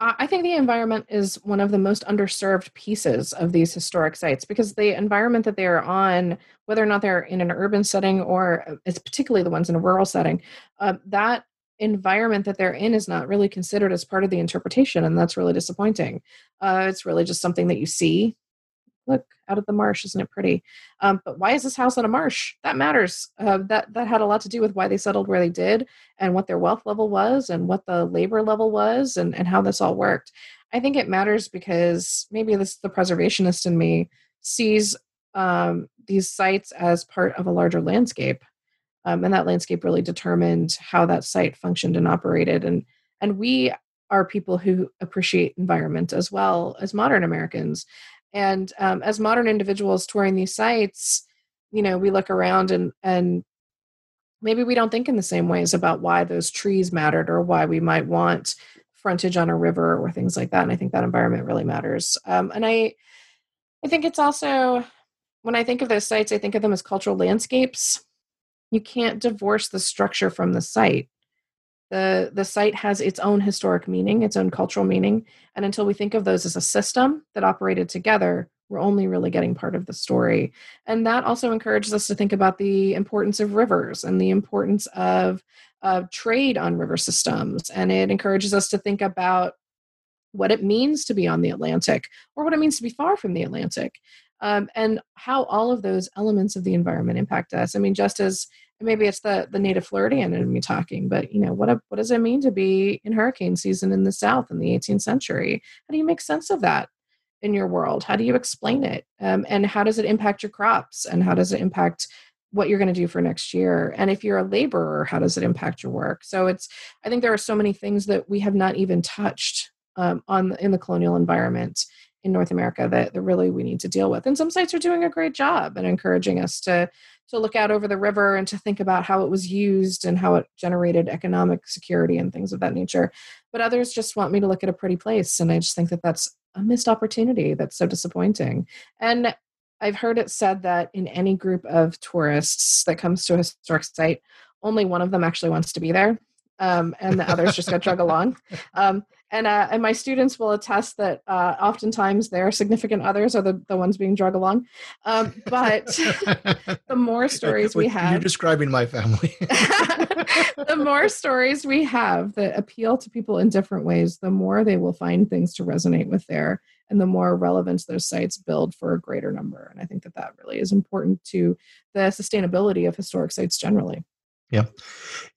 Speaker 2: I think the environment is one of the most underserved pieces of these historic sites because the environment that they are on, whether or not they're in an urban setting or uh, it's particularly the ones in a rural setting, uh, that environment that they're in is not really considered as part of the interpretation, and that's really disappointing. Uh, it's really just something that you see look out at the marsh isn't it pretty? Um, but why is this house on a marsh? That matters. Uh, that that had a lot to do with why they settled where they did and what their wealth level was and what the labor level was and, and how this all worked. I think it matters because maybe this the preservationist in me sees um, these sites as part of a larger landscape um, and that landscape really determined how that site functioned and operated. And and we are people who appreciate environment as well as modern americans and um, as modern individuals touring these sites you know we look around and and maybe we don't think in the same ways about why those trees mattered or why we might want frontage on a river or things like that and i think that environment really matters. Um, and i i think it's also when i think of those sites i think of them as cultural landscapes. You can't divorce the structure from the site the the site has its own historic meaning its own cultural meaning. And until we think of those as a system that operated together we're only really getting part of the story. And that also encourages us to think about the importance of rivers and the importance of of trade on river systems. And it encourages us to think about what it means to be on the atlantic or what it means to be far from the atlantic um, and how all of those elements of the environment impact us. I mean just as maybe it's the the native Floridian in me talking, but you know what what does it mean to be in hurricane season in the South in the 18th century? How do you make sense of that in your world? How do you explain it? Um, and how does it impact your crops? And how does it impact what you're going to do for next year? And if you're a laborer, how does it impact your work? So it's I think there are so many things that we have not even touched um, on in the colonial environment in North America that, that really we need to deal with. And some sites are doing a great job and encouraging us to to look out over the river and to think about how it was used and how it generated economic security and things of that nature. But others just want me to look at a pretty place. And I just think that that's a missed opportunity that's so disappointing. And I've heard it said that in any group of tourists that comes to a historic site, only one of them actually wants to be there. Um, and the others just got drug along. Um, and uh, and my students will attest that uh, oftentimes their significant others are the, the ones being drug along. Um, but the more stories we have,
Speaker 1: you're describing my family.
Speaker 2: the more stories we have that appeal to people in different ways, the more they will find things to resonate with there, and the more relevance those sites build for a greater number. And I think that that really is important to the sustainability of historic sites generally.
Speaker 1: Yeah.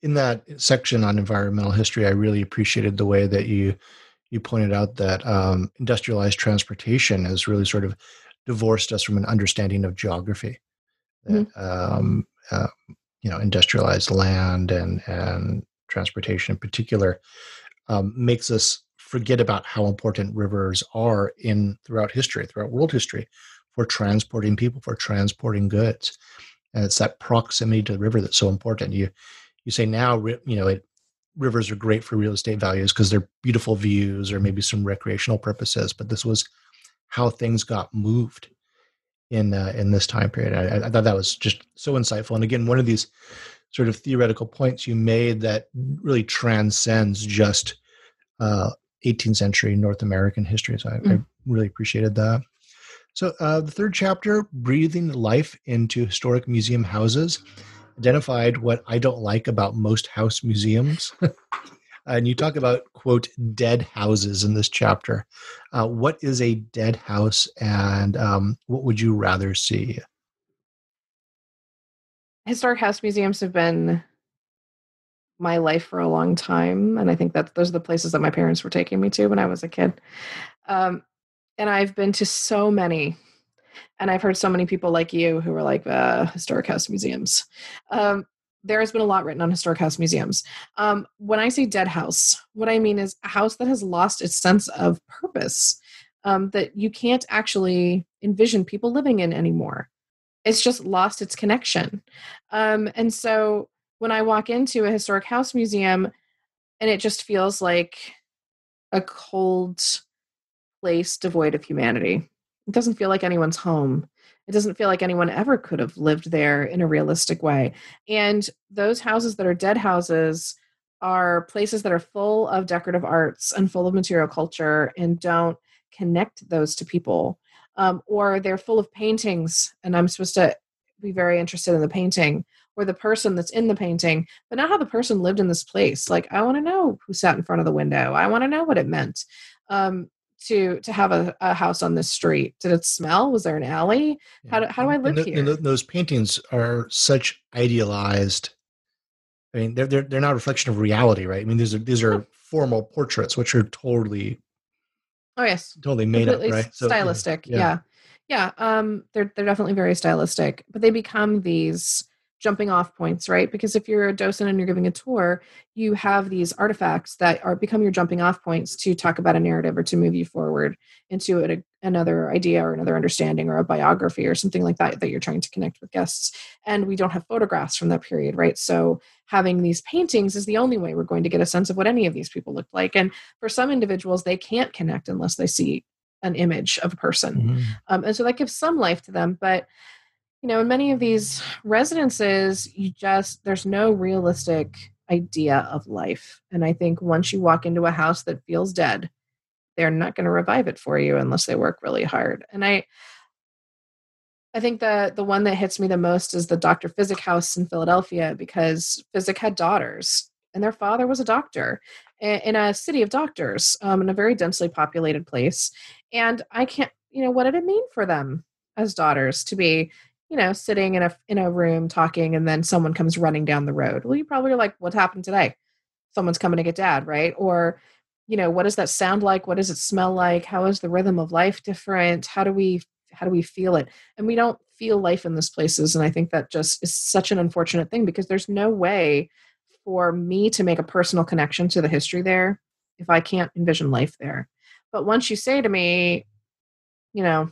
Speaker 1: In that section on environmental history, I really appreciated the way that you you pointed out that um, industrialized transportation has really sort of divorced us from an understanding of geography. That mm-hmm. um, uh, you know, industrialized land and and transportation in particular um, makes us forget about how important rivers are in throughout history, throughout world history, for transporting people, for transporting goods and it's that proximity to the river that's so important. You you say now, you know, it, rivers are great for real estate values because they're beautiful views or maybe some recreational purposes, but this was how things got moved in uh, in this time period. I, I, thought that was just so insightful. And again, one of these sort of theoretical points you made that really transcends just uh, 18th century North American history. So I, mm. I really appreciated that. So, uh, the third chapter, Breathing Life into Historic Museum Houses, identified what I don't like about most house museums. and you talk about quote dead houses in this chapter. Uh, what is a dead house, and um, what would you rather see?
Speaker 2: Historic house museums have been my life for a long time, and I think that those are the places that my parents were taking me to when I was a kid. Um, and I've been to so many and I've heard so many people like you who are like uh, historic house museums. Um, there has been a lot written on historic house museums. Um, when I say dead house, what I mean is a house that has lost its sense of purpose, um, that you can't actually envision people living in anymore. It's just lost its connection. Um, and so when I walk into a historic house museum and it just feels like a cold place devoid of humanity, it doesn't feel like anyone's home it doesn't feel like anyone ever could have lived there in a realistic way. And those houses that are dead houses are places that are full of decorative arts and full of material culture and don't connect those to people. Um, or they're full of paintings, and I'm supposed to be very interested in the painting or the person that's in the painting, but not how the person lived in this place. Like, I want to know who sat in front of the window. I want to know what it meant. Um, to to have a, a house on this street? Did it smell? Was there an alley? How do, how do I live
Speaker 1: the,
Speaker 2: here?
Speaker 1: Those paintings are such idealized. I mean, they're they're they're not a reflection of reality, right? I mean, these are these are formal portraits, which are totally.
Speaker 2: Oh yes,
Speaker 1: totally made
Speaker 2: Completely
Speaker 1: up, right?
Speaker 2: So, stylistic, yeah. yeah, yeah. Um, they're they're definitely very stylistic, but they become these jumping off points, right? Because if you're a docent and you're giving a tour, you have these artifacts that are become your jumping off points to talk about a narrative or to move you forward into a, another idea or another understanding or a biography or something like that that you're trying to connect with guests. And we don't have photographs from that period, right? So having these paintings is the only way we're going to get a sense of what any of these people looked like. And for some individuals, they can't connect unless they see an image of a person. Mm-hmm. Um, and so that gives some life to them, but you know in many of these residences you just there's no realistic idea of life. And i think once you walk into a house that feels dead they're not going to revive it for you unless they work really hard. And i i think the the one that hits me the most is the dr Physick house in philadelphia because Physick had daughters and their father was a doctor in a city of doctors um, in a very densely populated place. And i can't you know what did it mean for them as daughters to be you know, sitting in a in a room talking and then someone comes running down the road. Well, you probably are like, what happened today? Someone's coming to get dad, right? Or, you know, what does that sound like? What does it smell like? How is the rhythm of life different? How do we how do we feel it? And we don't feel life in these places. And I think that just is such an unfortunate thing because there's no way for me to make a personal connection to the history there if I can't envision life there. But once you say to me, you know,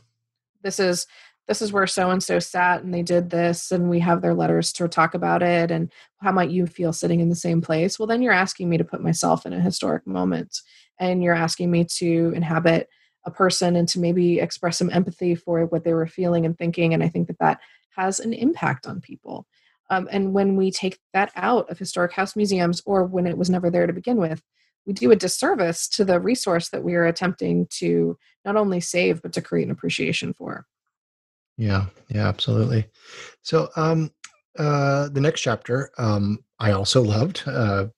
Speaker 2: this is this is where so and so sat and they did this and we have their letters to talk about it and how might you feel sitting in the same place? Well then you're asking me to put myself in a historic moment and you're asking me to inhabit a person and to maybe express some empathy for what they were feeling and thinking and i think that that has an impact on people. Um, and when we take that out of historic house museums or when it was never there to begin with we do a disservice to the resource that we are attempting to not only save but to create an appreciation for
Speaker 1: yeah, yeah, absolutely. So, um, uh, the next chapter, um, I also loved. Uh,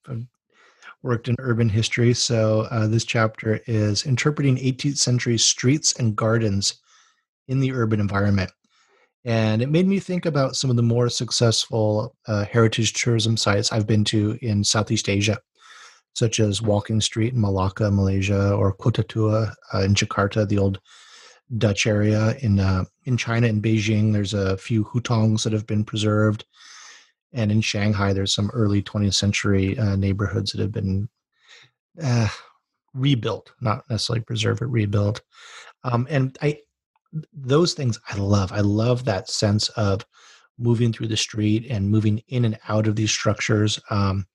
Speaker 1: worked in urban history, so uh, this chapter is interpreting 18th century streets and gardens in the urban environment, and it made me think about some of the more successful uh, heritage tourism sites I've been to in Southeast Asia, such as Walking Street in Malacca, Malaysia, or Kota Tua uh, in Jakarta, the old Dutch area in uh, in China in Beijing. There's a few hutongs that have been preserved, and in Shanghai, there's some early 20th century uh, neighborhoods that have been uh, rebuilt, not necessarily preserved, but rebuilt. Um, and I those things I love. I love that sense of moving through the street and moving in and out of these structures. Um,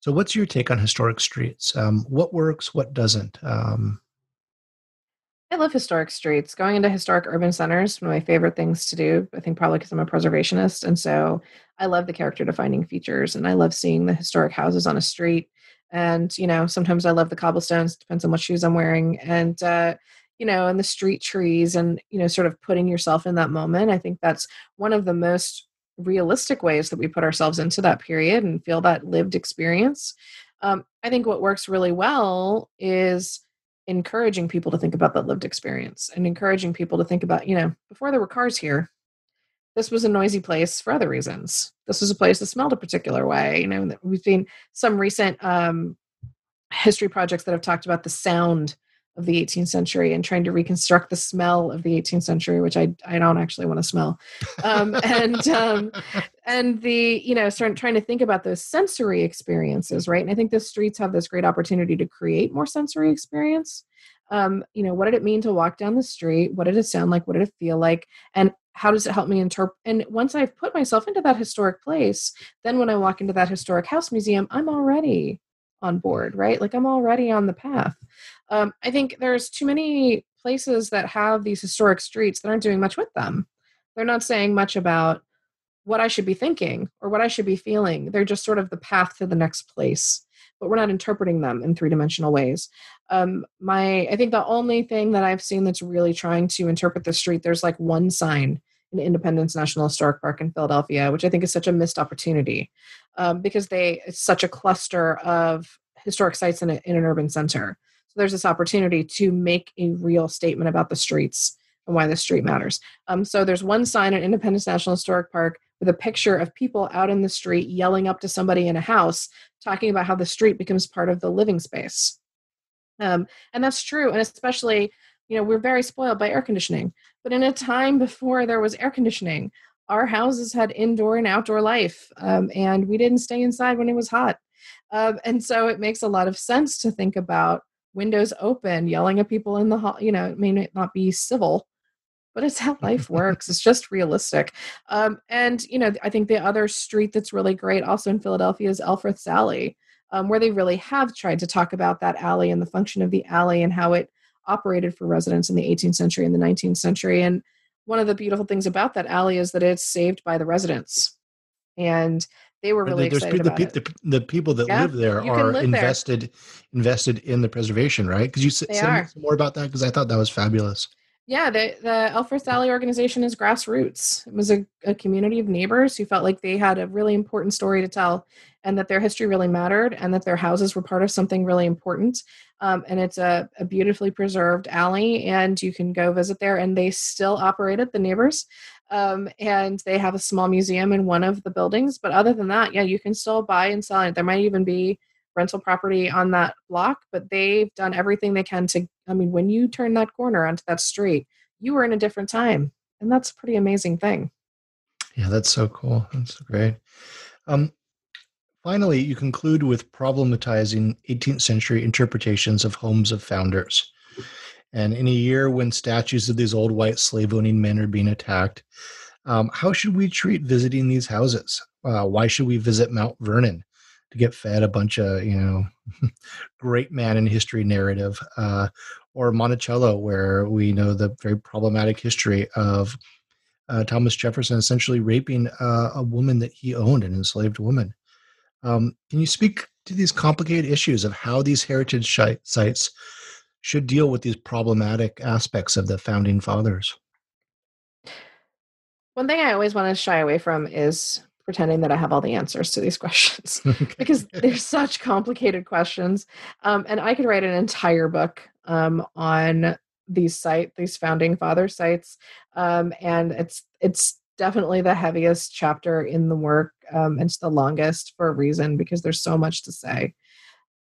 Speaker 1: so, what's your take on historic streets? Um, what works? What doesn't? Um,
Speaker 2: I love historic streets. Going into historic urban centers, one of my favorite things to do. I think probably because I'm a preservationist. And so I love the character defining features and I love seeing the historic houses on a street. And, you know, sometimes I love the cobblestones, depends on what shoes I'm wearing. And, uh, you know, and the street trees and, you know, sort of putting yourself in that moment. I think that's one of the most realistic ways that we put ourselves into that period and feel that lived experience. Um, I think what works really well is encouraging people to think about that lived experience and encouraging people to think about, you know, before there were cars here, this was a noisy place for other reasons. This was a place that smelled a particular way. You know, we've seen some recent um, history projects that have talked about the sound of the 18th century and trying to reconstruct the smell of the 18th century, which I, I don't actually want to smell. Um, and um, and the you know start trying to think about those sensory experiences, right? And I think the streets have this great opportunity to create more sensory experience. Um, you know, what did it mean to walk down the street? What did it sound like? What did it feel like? And how does it help me interpret? And once I've put myself into that historic place, then when I walk into that historic house museum, I'm already on board, right? Like I'm already on the path. Um, I think there's too many places that have these historic streets that aren't doing much with them. They're not saying much about what I should be thinking or what I should be feeling. They're just sort of the path to the next place, but we're not interpreting them in three dimensional ways. Um, my, I think the only thing that I've seen that's really trying to interpret the street, there's like one sign in Independence National Historic Park in Philadelphia, which I think is such a missed opportunity um, because they it's such a cluster of historic sites in, a, in an urban center. So there's this opportunity to make a real statement about the streets and why the street matters. Um, so there's one sign in Independence National Historic Park with a picture of people out in the street yelling up to somebody in a house, talking about how the street becomes part of the living space. Um, and that's true, and especially you know we're very spoiled by air conditioning but in a time before there was air conditioning our houses had indoor and outdoor life um, and we didn't stay inside when it was hot um, and so it makes a lot of sense to think about windows open yelling at people in the hall you know it may not be civil but it's how life works it's just realistic um, and you know i think the other street that's really great also in philadelphia is elfreth's alley um, where they really have tried to talk about that alley and the function of the alley and how it operated for residents in the 18th century and the 19th century. And one of the beautiful things about that alley is that it's saved by the residents. And they were really There's excited
Speaker 1: about
Speaker 2: the,
Speaker 1: it. The, the people that yeah, live there are live invested there. invested in the preservation, right? Because you say more about that because I thought that was fabulous.
Speaker 2: Yeah, the the Alley organization is grassroots. It was a, a community of neighbors who felt like they had a really important story to tell, and that their history really mattered, and that their houses were part of something really important. Um, and it's a, a beautifully preserved alley, and you can go visit there. And they still operate it, the neighbors, um, and they have a small museum in one of the buildings. But other than that, yeah, you can still buy and sell it. There might even be rental property on that block, but they've done everything they can to. I mean, when you turn that corner onto that street, you were in a different time, and that's a pretty amazing thing.
Speaker 1: Yeah, that's so cool. That's great. Um, finally, you conclude with problematizing 18th century interpretations of homes of founders. And in a year when statues of these old white slave owning men are being attacked, um, how should we treat visiting these houses? Uh, why should we visit Mount Vernon? To get fed a bunch of you know great man in history narrative uh, or monticello where we know the very problematic history of uh, thomas jefferson essentially raping uh, a woman that he owned an enslaved woman. Um, can you speak to these complicated issues of how these heritage sites should deal with these problematic aspects of the founding fathers?
Speaker 2: One thing i always want to shy away from is pretending that I have all the answers to these questions okay. because they're such complicated questions. Um, and I could write an entire book um, on these site, these founding father sites, um, and it's it's definitely the heaviest chapter in the work. Um, it's the longest for a reason because there's so much to say.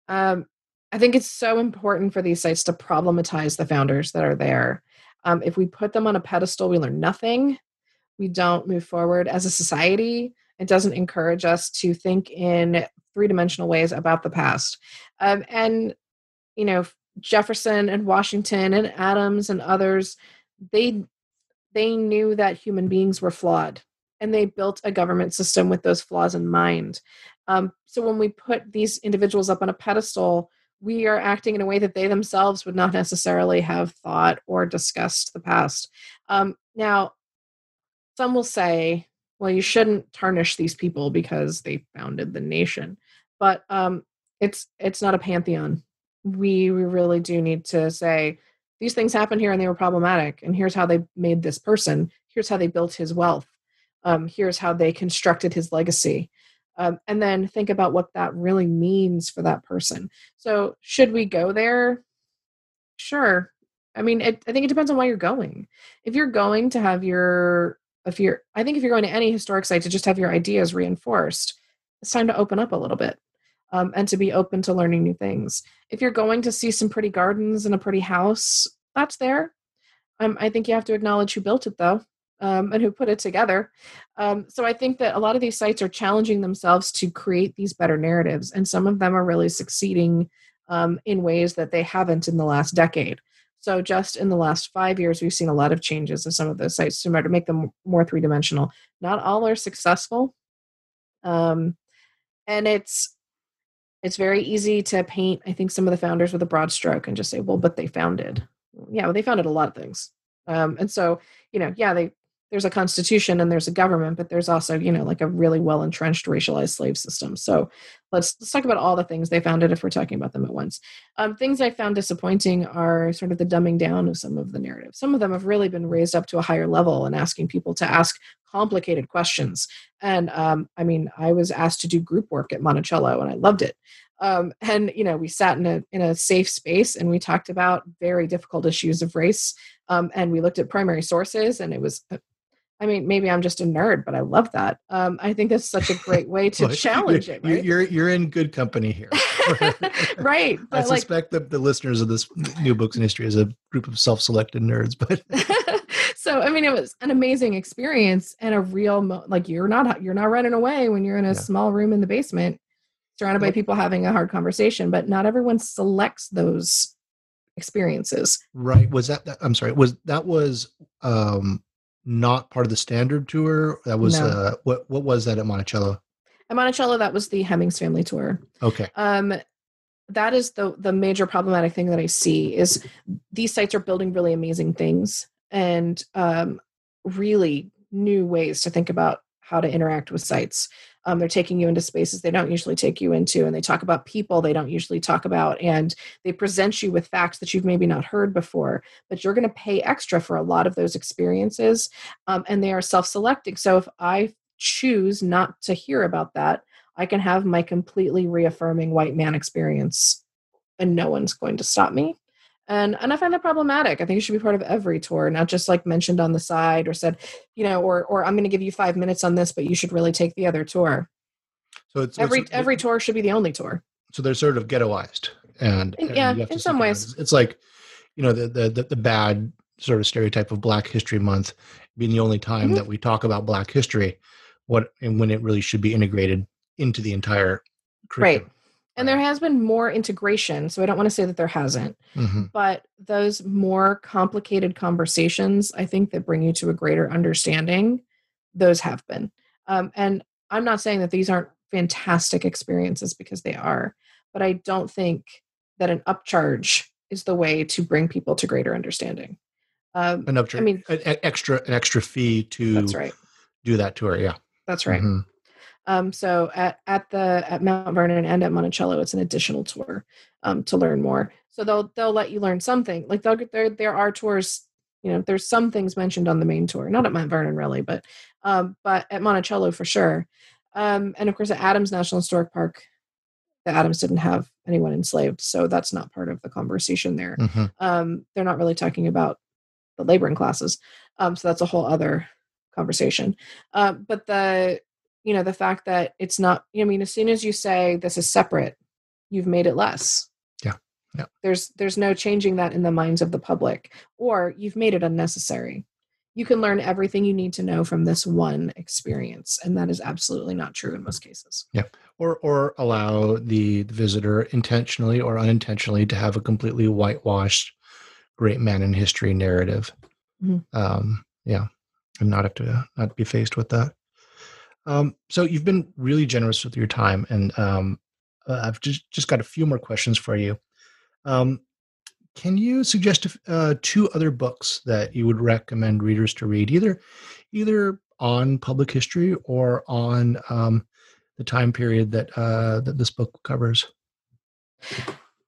Speaker 2: Um, I think it's so important for these sites to problematize the founders that are there. Um, if we put them on a pedestal, we learn nothing. We don't move forward as a society it doesn't encourage us to think in three dimensional ways about the past. Um, and, you know, Jefferson and Washington and Adams and others, they they knew that human beings were flawed and they built a government system with those flaws in mind. Um, so when we put these individuals up on a pedestal, we are acting in a way that they themselves would not necessarily have thought or discussed the past. Um, now, some will say, well, you shouldn't tarnish these people because they founded the nation. But um, it's it's not a pantheon. We, really do need to say these things happened here and they were problematic, and here's how they made this person. Here's how they built his wealth. Um, here's how they constructed his legacy. um, and then think about what that really means for that person. So, should we go there? Sure. I mean, it, I think it depends on why you're going. If you're going to have your, if you're, I think if you're going to any historic site to just have your ideas reinforced, it's time to open up a little bit um, and to be open to learning new things. If you're going to see some pretty gardens and a pretty house, that's there. Um, I think you have to acknowledge who built it, though um, and who put it together. Um, so I think that a lot of these sites are challenging themselves to create these better narratives, and some of them are really succeeding um, in ways that they haven't in the last decade. So just in the last five years, we've seen a lot of changes in some of those sites to make them more three dimensional. Not all are successful, um, and it's it's very easy to paint. I think some of the founders with a broad stroke and just say, "Well, but they founded." Yeah, well, they founded a lot of things, um, and so you know, yeah, they there's a constitution and there's a government but there's also you know like a really well entrenched racialized slave system. So let's let's talk about all the things they founded if we're talking about them at once. Um, things i found disappointing are sort of the dumbing down of some of the narrative some of them have really been raised up to a higher level and asking people to ask complicated questions. And um, i mean i was asked to do group work at monticello and i loved it. Um, and you know we sat in a in a safe space and we talked about very difficult issues of race um, and we looked at primary sources and it was I mean, maybe I'm just a nerd, but I love that. Um, I think that's such a great way to well, challenge
Speaker 1: you're,
Speaker 2: it. Right?
Speaker 1: You're you're in good company here.
Speaker 2: right.
Speaker 1: I suspect like, that the listeners of this new books in history is a group of self-selected nerds, but
Speaker 2: so I mean, it was an amazing experience and a real mo- like you're not you're not running away when you're in a yeah. small room in the basement surrounded by people having a hard conversation, but not everyone selects those experiences.
Speaker 1: Right. Was that, that I'm sorry. Was that was um not part of the standard tour? That was no. uh, what what was that at Monticello?
Speaker 2: At Monticello, that was the Hemings family tour.
Speaker 1: Okay.
Speaker 2: Um, that is the the major problematic thing that I see is these sites are building really amazing things and um, really new ways to think about how to interact with sites. Um, they're taking you into spaces they don't usually take you into, and they talk about people they don't usually talk about, and they present you with facts that you've maybe not heard before. But you're going to pay extra for a lot of those experiences, um, and they are self selecting. So if I choose not to hear about that, I can have my completely reaffirming white man experience, and no one's going to stop me and and i find that problematic. I think it should be part of every tour not just like mentioned on the side or said you know or or i'm going to give you five minutes on this but you should really take the other tour. So it's every it's, every tour should be the only tour.
Speaker 1: So they're sort of ghettoized and,
Speaker 2: and yeah in some ways.
Speaker 1: It's like you know the, the the bad sort of stereotype of black history month being the only time mm-hmm. that we talk about black history what and when it really should be integrated into the entire
Speaker 2: curriculum. right and there has been more integration so i don't want to say that there hasn't mm-hmm. but those more complicated conversations i think that bring you to a greater understanding those have been. Um, and i'm not saying that these aren't fantastic experiences because they are but i don't think that an upcharge is the way to bring people to greater understanding.
Speaker 1: Um, an upcharge i mean an extra an extra fee to
Speaker 2: that's right.
Speaker 1: do that tour yeah.
Speaker 2: That's right. Mm-hmm. Um, so at, at the at Mount Vernon and at Monticello, it's an additional tour um, to learn more. So they'll they'll let you learn something. Like they'll get there there are tours. You know, there's some things mentioned on the main tour, not at Mount Vernon really, but um, but at Monticello for sure. Um, and of course at Adams National Historic Park, the Adams didn't have anyone enslaved, so that's not part of the conversation there. Mm-hmm. Um, they're not really talking about the laboring classes, um, so that's a whole other conversation. Uh, but the you know the fact that it's not i mean as soon as you say this is separate you've made it less.
Speaker 1: Yeah yeah.
Speaker 2: There's there's no changing that in the minds of the public or you've made it unnecessary. You can learn everything you need to know from this one experience and that is absolutely not true in most cases.
Speaker 1: Yeah or or allow the, visitor intentionally or unintentionally to have a completely whitewashed great man in history narrative. Mm-hmm. um yeah and not have to not be faced with that um, so you've been really generous with your time, and um, uh, I've just just got a few more questions for you. Um, can you suggest uh, two other books that you would recommend readers to read, either either on public history or on um, the time period that uh, that this book covers?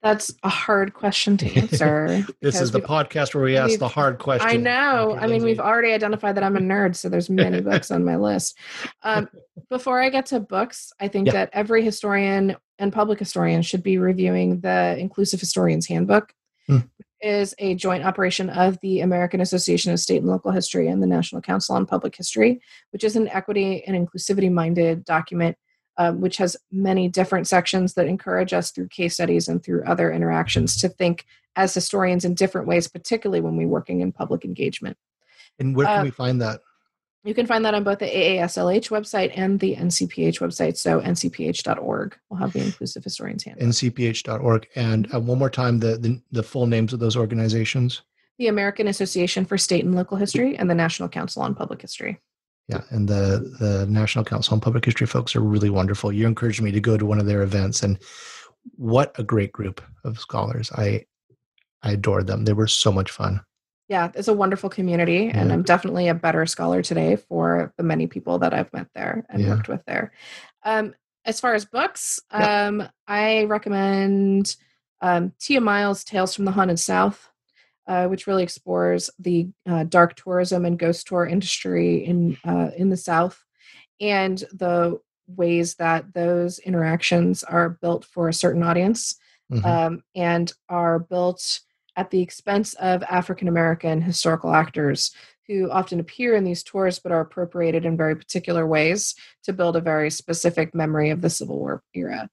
Speaker 2: That's a hard question to answer.
Speaker 1: this is the podcast where we ask the hard question.
Speaker 2: I know. I mean, we've already identified that I'm a nerd, so there's many books on my list. Um, before I get to books, I think yeah. that every historian and public historian should be reviewing the Inclusive Historian's Handbook. Hmm. Is a joint operation of the American Association of State and Local History and the National Council on Public History, which is an equity and inclusivity minded document um, which has many different sections that encourage us through case studies and through other interactions to think as historians in different ways, particularly when we're working in public engagement.
Speaker 1: And where can uh, we find that?
Speaker 2: You can find that on both the AASLH website and the NCPH website. So ncph.org will have the Inclusive Historians Handbook.
Speaker 1: ncph.org. And uh, one more time, the, the, the full names of those organizations?
Speaker 2: The American Association for State and Local History and the National Council on Public History.
Speaker 1: Yeah, and the the National Council on Public History folks are really wonderful. You encouraged me to go to one of their events, and what a great group of scholars! I I adored them. They were so much fun.
Speaker 2: Yeah, it's a wonderful community, and I'm definitely a better scholar today for the many people that I've met there and yeah. worked with there. Um, as far as books, yeah. um, I recommend um, Tiya Miles' Tales from the Haunted South uh, which really explores the uh, dark tourism and ghost tour industry in uh, in the South, and the ways that those interactions are built for a certain audience mm-hmm. um, and are built at the expense of African American historical actors who often appear in these tours but are appropriated in very particular ways to build a very specific memory of the Civil War era.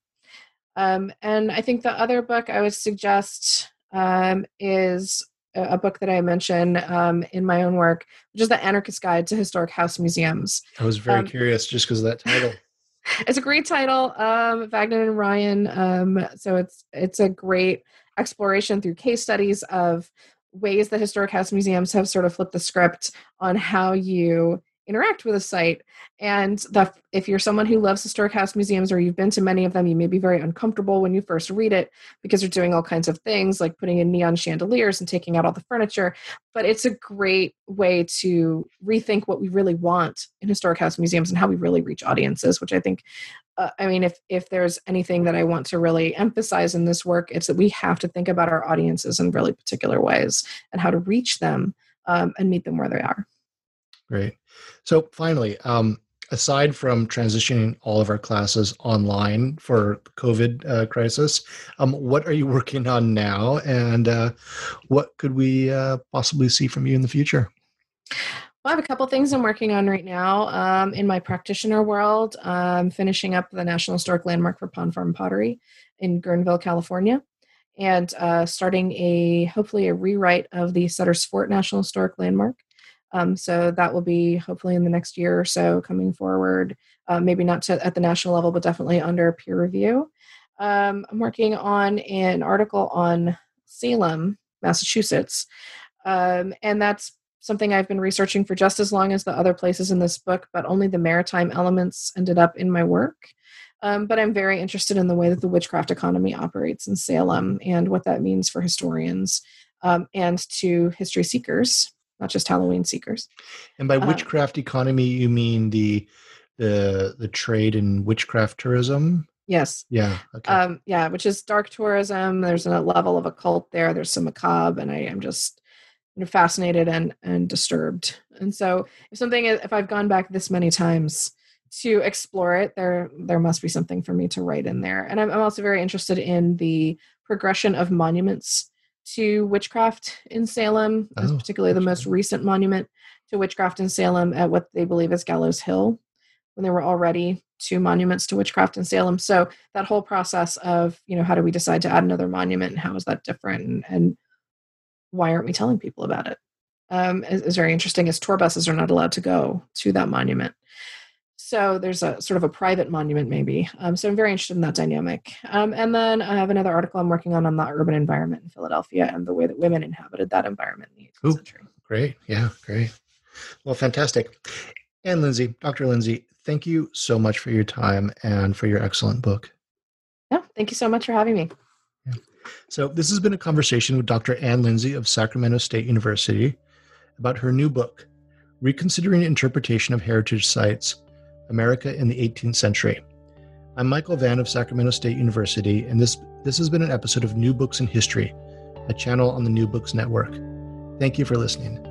Speaker 2: Um, and I think the other book I would suggest um, is a book that I mention um, in my own work, which is the Anarchist Guide to Historic House Museums.
Speaker 1: I was very um, curious just because of that title.
Speaker 2: it's a great title, um, Vagnone and Ryan. Um, so it's it's a great exploration through case studies of ways that historic house museums have sort of flipped the script on how you interact with a site and that if you're someone who loves historic house museums or you've been to many of them you may be very uncomfortable when you first read it because they're doing all kinds of things like putting in neon chandeliers and taking out all the furniture but it's a great way to rethink what we really want in historic house museums and how we really reach audiences which i think uh, i mean if if there's anything that i want to really emphasize in this work it's that we have to think about our audiences in really particular ways and how to reach them um, and meet them where they are
Speaker 1: Great. So finally, um, aside from transitioning all of our classes online for COVID uh, crisis, um, what are you working on now, and uh, what could we uh, possibly see from you in the future?
Speaker 2: Well, I have a couple things I'm working on right now. Um, in my practitioner world, I'm finishing up the National Historic Landmark for Pond Farm Pottery in Guerneville, California, and uh, starting a hopefully a rewrite of the Sutter's Fort National Historic Landmark. Um, so that will be hopefully in the next year or so coming forward. Uh, maybe not to, at the national level, but definitely under peer review. Um, I'm working on an article on Salem, Massachusetts, um, and that's something I've been researching for just as long as the other places in this book, but only the maritime elements ended up in my work. Um, but I'm very interested in the way that the witchcraft economy operates in Salem and what that means for historians um, and to history seekers not just Halloween seekers.
Speaker 1: And by um, witchcraft economy, you mean the the the trade in witchcraft tourism?
Speaker 2: Yes.
Speaker 1: Yeah.
Speaker 2: Okay. Um, yeah, which is dark tourism. There's a level of occult there. There's some macabre, and I am just you know, fascinated and and disturbed. And so, if something, if I've gone back this many times to explore it, there there must be something for me to write in there. And I'm, I'm also very interested in the progression of monuments to witchcraft in Salem, oh, particularly the most recent monument to witchcraft in Salem at what they believe is Gallows Hill, when there were already two monuments to witchcraft in Salem. So that whole process of, you know, how do we decide to add another monument and how is that different and, and why aren't we telling people about it? Um, is, is very interesting as tour buses are not allowed to go to that monument. So there's a sort of a private monument, maybe. Um, so I'm very interested in that dynamic. Um, and then I have another article I'm working on on the urban environment in Philadelphia and the way that women inhabited that environment in the 18th Ooh, century.
Speaker 1: Great. Yeah, great. Well, fantastic. And Lindsay, Dr. Lindsay, thank you so much for your time and for your excellent book.
Speaker 2: Yeah, thank you so much for having me.
Speaker 1: Yeah. So, this has been a conversation with Dr. Ann Lindsay of Sacramento State University about her new book, Reconsidering Interpretation of Heritage Sites America in the 18th Century. I'm Michael Vann of Sacramento State University, and this This has been an episode of New Books in History, a channel on the New Books Network. Thank you for listening.